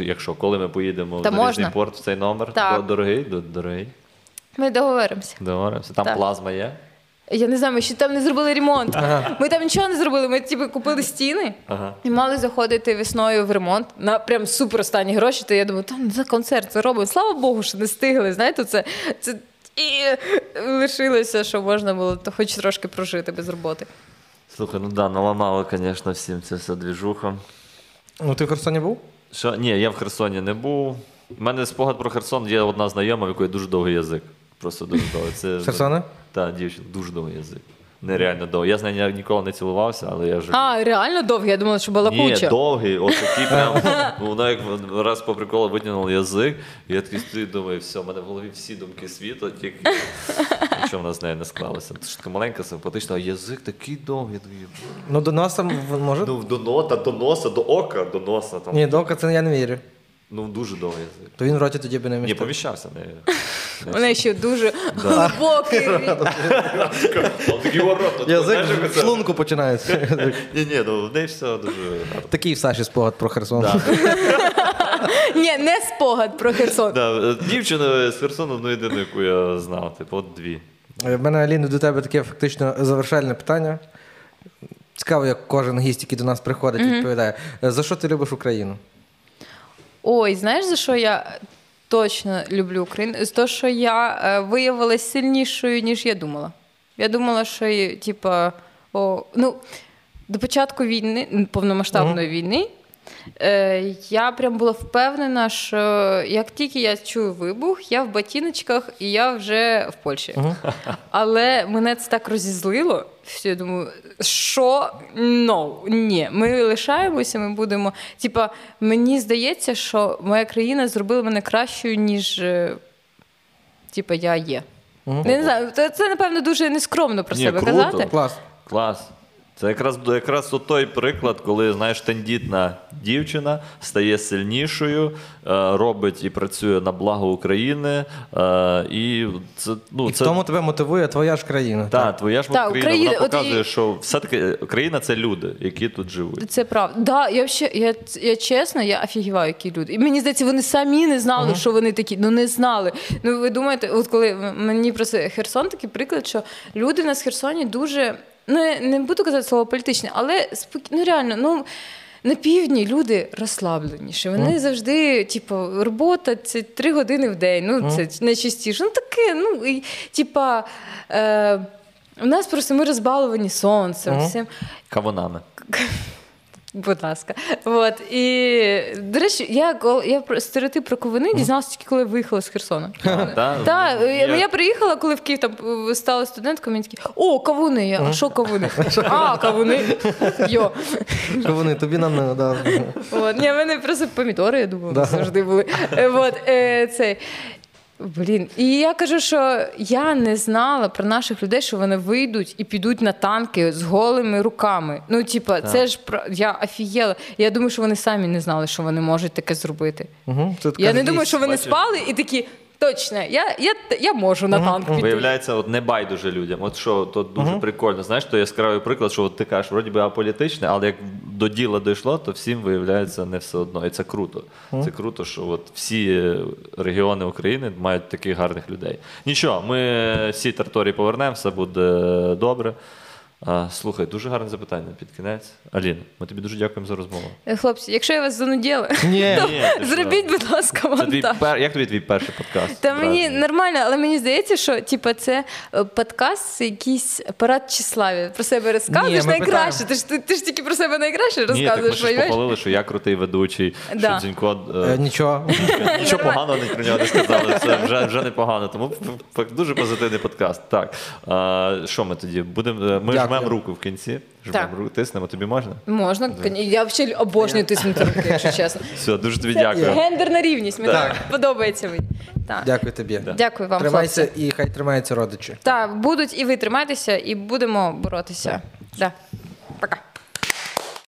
[SPEAKER 1] е, якщо коли ми поїдемо
[SPEAKER 3] Та
[SPEAKER 1] в залізний
[SPEAKER 3] можна.
[SPEAKER 1] порт в цей номер,
[SPEAKER 3] Так.
[SPEAKER 1] то дорогий, до- дорогий.
[SPEAKER 3] Ми договоримося.
[SPEAKER 1] Договоримося. Там
[SPEAKER 3] Так.
[SPEAKER 1] плазма є.
[SPEAKER 3] Я не знаю, ми ще там не зробили ремонт. Ми там нічого не зробили. Ми типу, купили стіни
[SPEAKER 1] Ага.
[SPEAKER 3] і мали заходити весною в ремонт на прям супер останні гроші. То я думаю, там за концерт це робимо. Слава Богу, що не стигли. Знаєте, це, це і лишилося, що можна було то хоч трошки прожити без роботи.
[SPEAKER 1] Слухай, ну да, наламало, звісно, всім це все двіжуха.
[SPEAKER 2] Ну, ти в Херсоні був?
[SPEAKER 1] Що? Ні, я в Херсоні не був. У мене спогад про Херсон є одна знайома, в якої дуже довгий язик. Просто дуже довгий. Це,
[SPEAKER 2] Херсона?
[SPEAKER 1] Так, дівчина, дуже довгий язик. Нереально довгий. Я з нею ніколи не цілувався, але я вже.
[SPEAKER 3] А, реально довгі, я думала, що була
[SPEAKER 1] Ні,
[SPEAKER 3] балакуча.
[SPEAKER 1] довгий, от такий прям. Вона як раз по приколу витягнула язик, і я такий стою думаю, все, в мене в голові всі думки світу, тільки нічого в нас з нею не склалося. Це ж така маленька, симпатична, а язик такий довгий. Я думаю,
[SPEAKER 2] Ну, до носа може?
[SPEAKER 1] Ну, до нота, до носа, до ока, до носа. Там.
[SPEAKER 2] Ні, до ока це я не вірю.
[SPEAKER 1] Ну, дуже довгий язик.
[SPEAKER 2] То він в роті тоді би не
[SPEAKER 1] Ні,
[SPEAKER 2] міг.
[SPEAKER 1] поміщався. Не,
[SPEAKER 3] У неї ще дуже глибокий.
[SPEAKER 1] Такий ворот.
[SPEAKER 2] Язик в шлунку починається.
[SPEAKER 1] Ні, ні, ну в неї все дуже гарно.
[SPEAKER 2] Такий в Саші спогад про Херсон.
[SPEAKER 3] Ні, не спогад про Херсон.
[SPEAKER 1] Да, дівчина з Херсону, ну єдину, яку я знав, типу, от дві.
[SPEAKER 2] Е, В мене, Аліна, до тебе таке фактично завершальне питання. Цікаво, як кожен гість, який до нас приходить, відповідає. Е, За що ти любиш Україну?
[SPEAKER 3] Ой, знаєш, за що я точно люблю Україну? З того, що я е, виявилася сильнішою, ніж я думала. Я думала, що типа, о, ну, до початку війни, повномасштабної війни, е, я прям була впевнена, що як тільки я чую вибух, я в ботиночках і я вже в Польщі. Але мене це так розізлило. що Я думаю, що no, ні, ми лишаємося, ми будемо. Типа, мені здається, що моя країна зробила мене кращою, ніж е, типа, я є. Не знаю, це, це напевно дуже нескромно про
[SPEAKER 1] Ні,
[SPEAKER 3] себе
[SPEAKER 1] круто.
[SPEAKER 3] казати.
[SPEAKER 2] Клас.
[SPEAKER 1] Клас. Це якраз, якраз той приклад, коли знаєш, тендітна дівчина стає сильнішою, е, робить і працює на благо України. Е, і це, ну,
[SPEAKER 2] І
[SPEAKER 1] це
[SPEAKER 2] в тому тебе мотивує твоя ж країна.
[SPEAKER 1] та, твоя ж
[SPEAKER 3] Та,
[SPEAKER 1] Україна,
[SPEAKER 3] Україна,
[SPEAKER 1] вона показує,
[SPEAKER 3] і-
[SPEAKER 1] що все-таки Україна це люди, які тут живуть.
[SPEAKER 3] Це правда. Да, я, вообще, я, я чесно, я офігіваю, які люди. І мені здається, вони самі не знали, що вони такі. Ну не знали. Ну ви думаєте, от коли мені просто Херсон такий приклад, що люди на Херсоні дуже. Не, не буду казати слово політичне, але спок... ну реально, ну. На півдні люди розслабленіші. Вони завжди, типу, робота це три години в день. Ну, це найчастіше. Ну таке, ну і типа. Е, у нас просто ми розбаловані сонцем. Всім.
[SPEAKER 1] Кавунами.
[SPEAKER 3] Будь ласка. От. І, до речі, я, я про стереотип про ковини дізналася тільки коли виїхала з Херсона.
[SPEAKER 1] Та, ну,
[SPEAKER 3] я... приїхала, коли в Київ там е, стала студенткою, мені такі, о, кавуни. Я, а що кавуни? А, кавуни. Йо.
[SPEAKER 2] Що вони тобі нам не да.
[SPEAKER 3] От. Ні, в мене просто помідори, я думаю,
[SPEAKER 2] Да.
[SPEAKER 3] завжди були. Е, От, е, цей. Блін, і я кажу, що я не знала про наших людей, що вони вийдуть і підуть на танки з голими руками. Ну, типа, це ж про я офігела. Я думаю, що вони самі не знали, що вони можуть таке зробити.
[SPEAKER 2] Угу. Це така
[SPEAKER 3] Я не думаю, що вони
[SPEAKER 1] бачиш.
[SPEAKER 3] спали і такі. Точно, я, я, я можу на танк піти.
[SPEAKER 1] Виявляється, от не байдуже людям. От що то дуже прикольно. Знаєш, то яскравий приклад, що от ти кажеш, вроді би аполітичне, але як до діла дійшло, то всім виявляється не все одно. І це круто. Це круто, що от всі регіони України мають таких гарних людей. Нічого, ми всі території повернемо, все буде добре. А, слухай, дуже гарне запитання під кінець. Аліна, ми тобі дуже дякуємо за розмову.
[SPEAKER 3] Е, Хлопці, якщо я вас зануділа,
[SPEAKER 2] Ні.
[SPEAKER 3] то
[SPEAKER 1] Ні, ти що?
[SPEAKER 3] зробіть, будь ласка, монтаж.
[SPEAKER 1] пер... Як тобі твій перший подкаст?
[SPEAKER 3] Та мені нормально, але мені здається, що типу, це е, подкаст, це якийсь парад тщеславі. Про себе розказуєш найкраще. Ти ж, ти, ти ж тільки про себе найкраще
[SPEAKER 1] Ні, так ми
[SPEAKER 3] розказуєш,
[SPEAKER 1] ж похвалили, що я крутий ведучий,
[SPEAKER 3] Да.
[SPEAKER 1] що Дзінько
[SPEAKER 2] Е, Нічого.
[SPEAKER 1] Нічого поганого не про нього не сказали. Це вже, вже непогано. Тому дуже позитивний подкаст. Так. А, що ми тоді? Будемо, е, ми. Жмемо руку в кінці. Жмемо
[SPEAKER 3] Так.
[SPEAKER 1] руку, тиснемо, тобі можна?
[SPEAKER 3] Можна, коні- я взагалі обожнюю тиснути руки, якщо чесно.
[SPEAKER 1] Все, дуже тобі
[SPEAKER 3] Це
[SPEAKER 1] дякую.
[SPEAKER 3] гендерна рівність. Мені
[SPEAKER 2] Так.
[SPEAKER 3] подобається мені. Так.
[SPEAKER 2] Дякую тобі.
[SPEAKER 3] Дякую вам,
[SPEAKER 2] Тримайся
[SPEAKER 3] хлопці.
[SPEAKER 2] і хай тримаються родичі.
[SPEAKER 3] Так, будуть і ви тримайтеся, і будемо боротися. Да.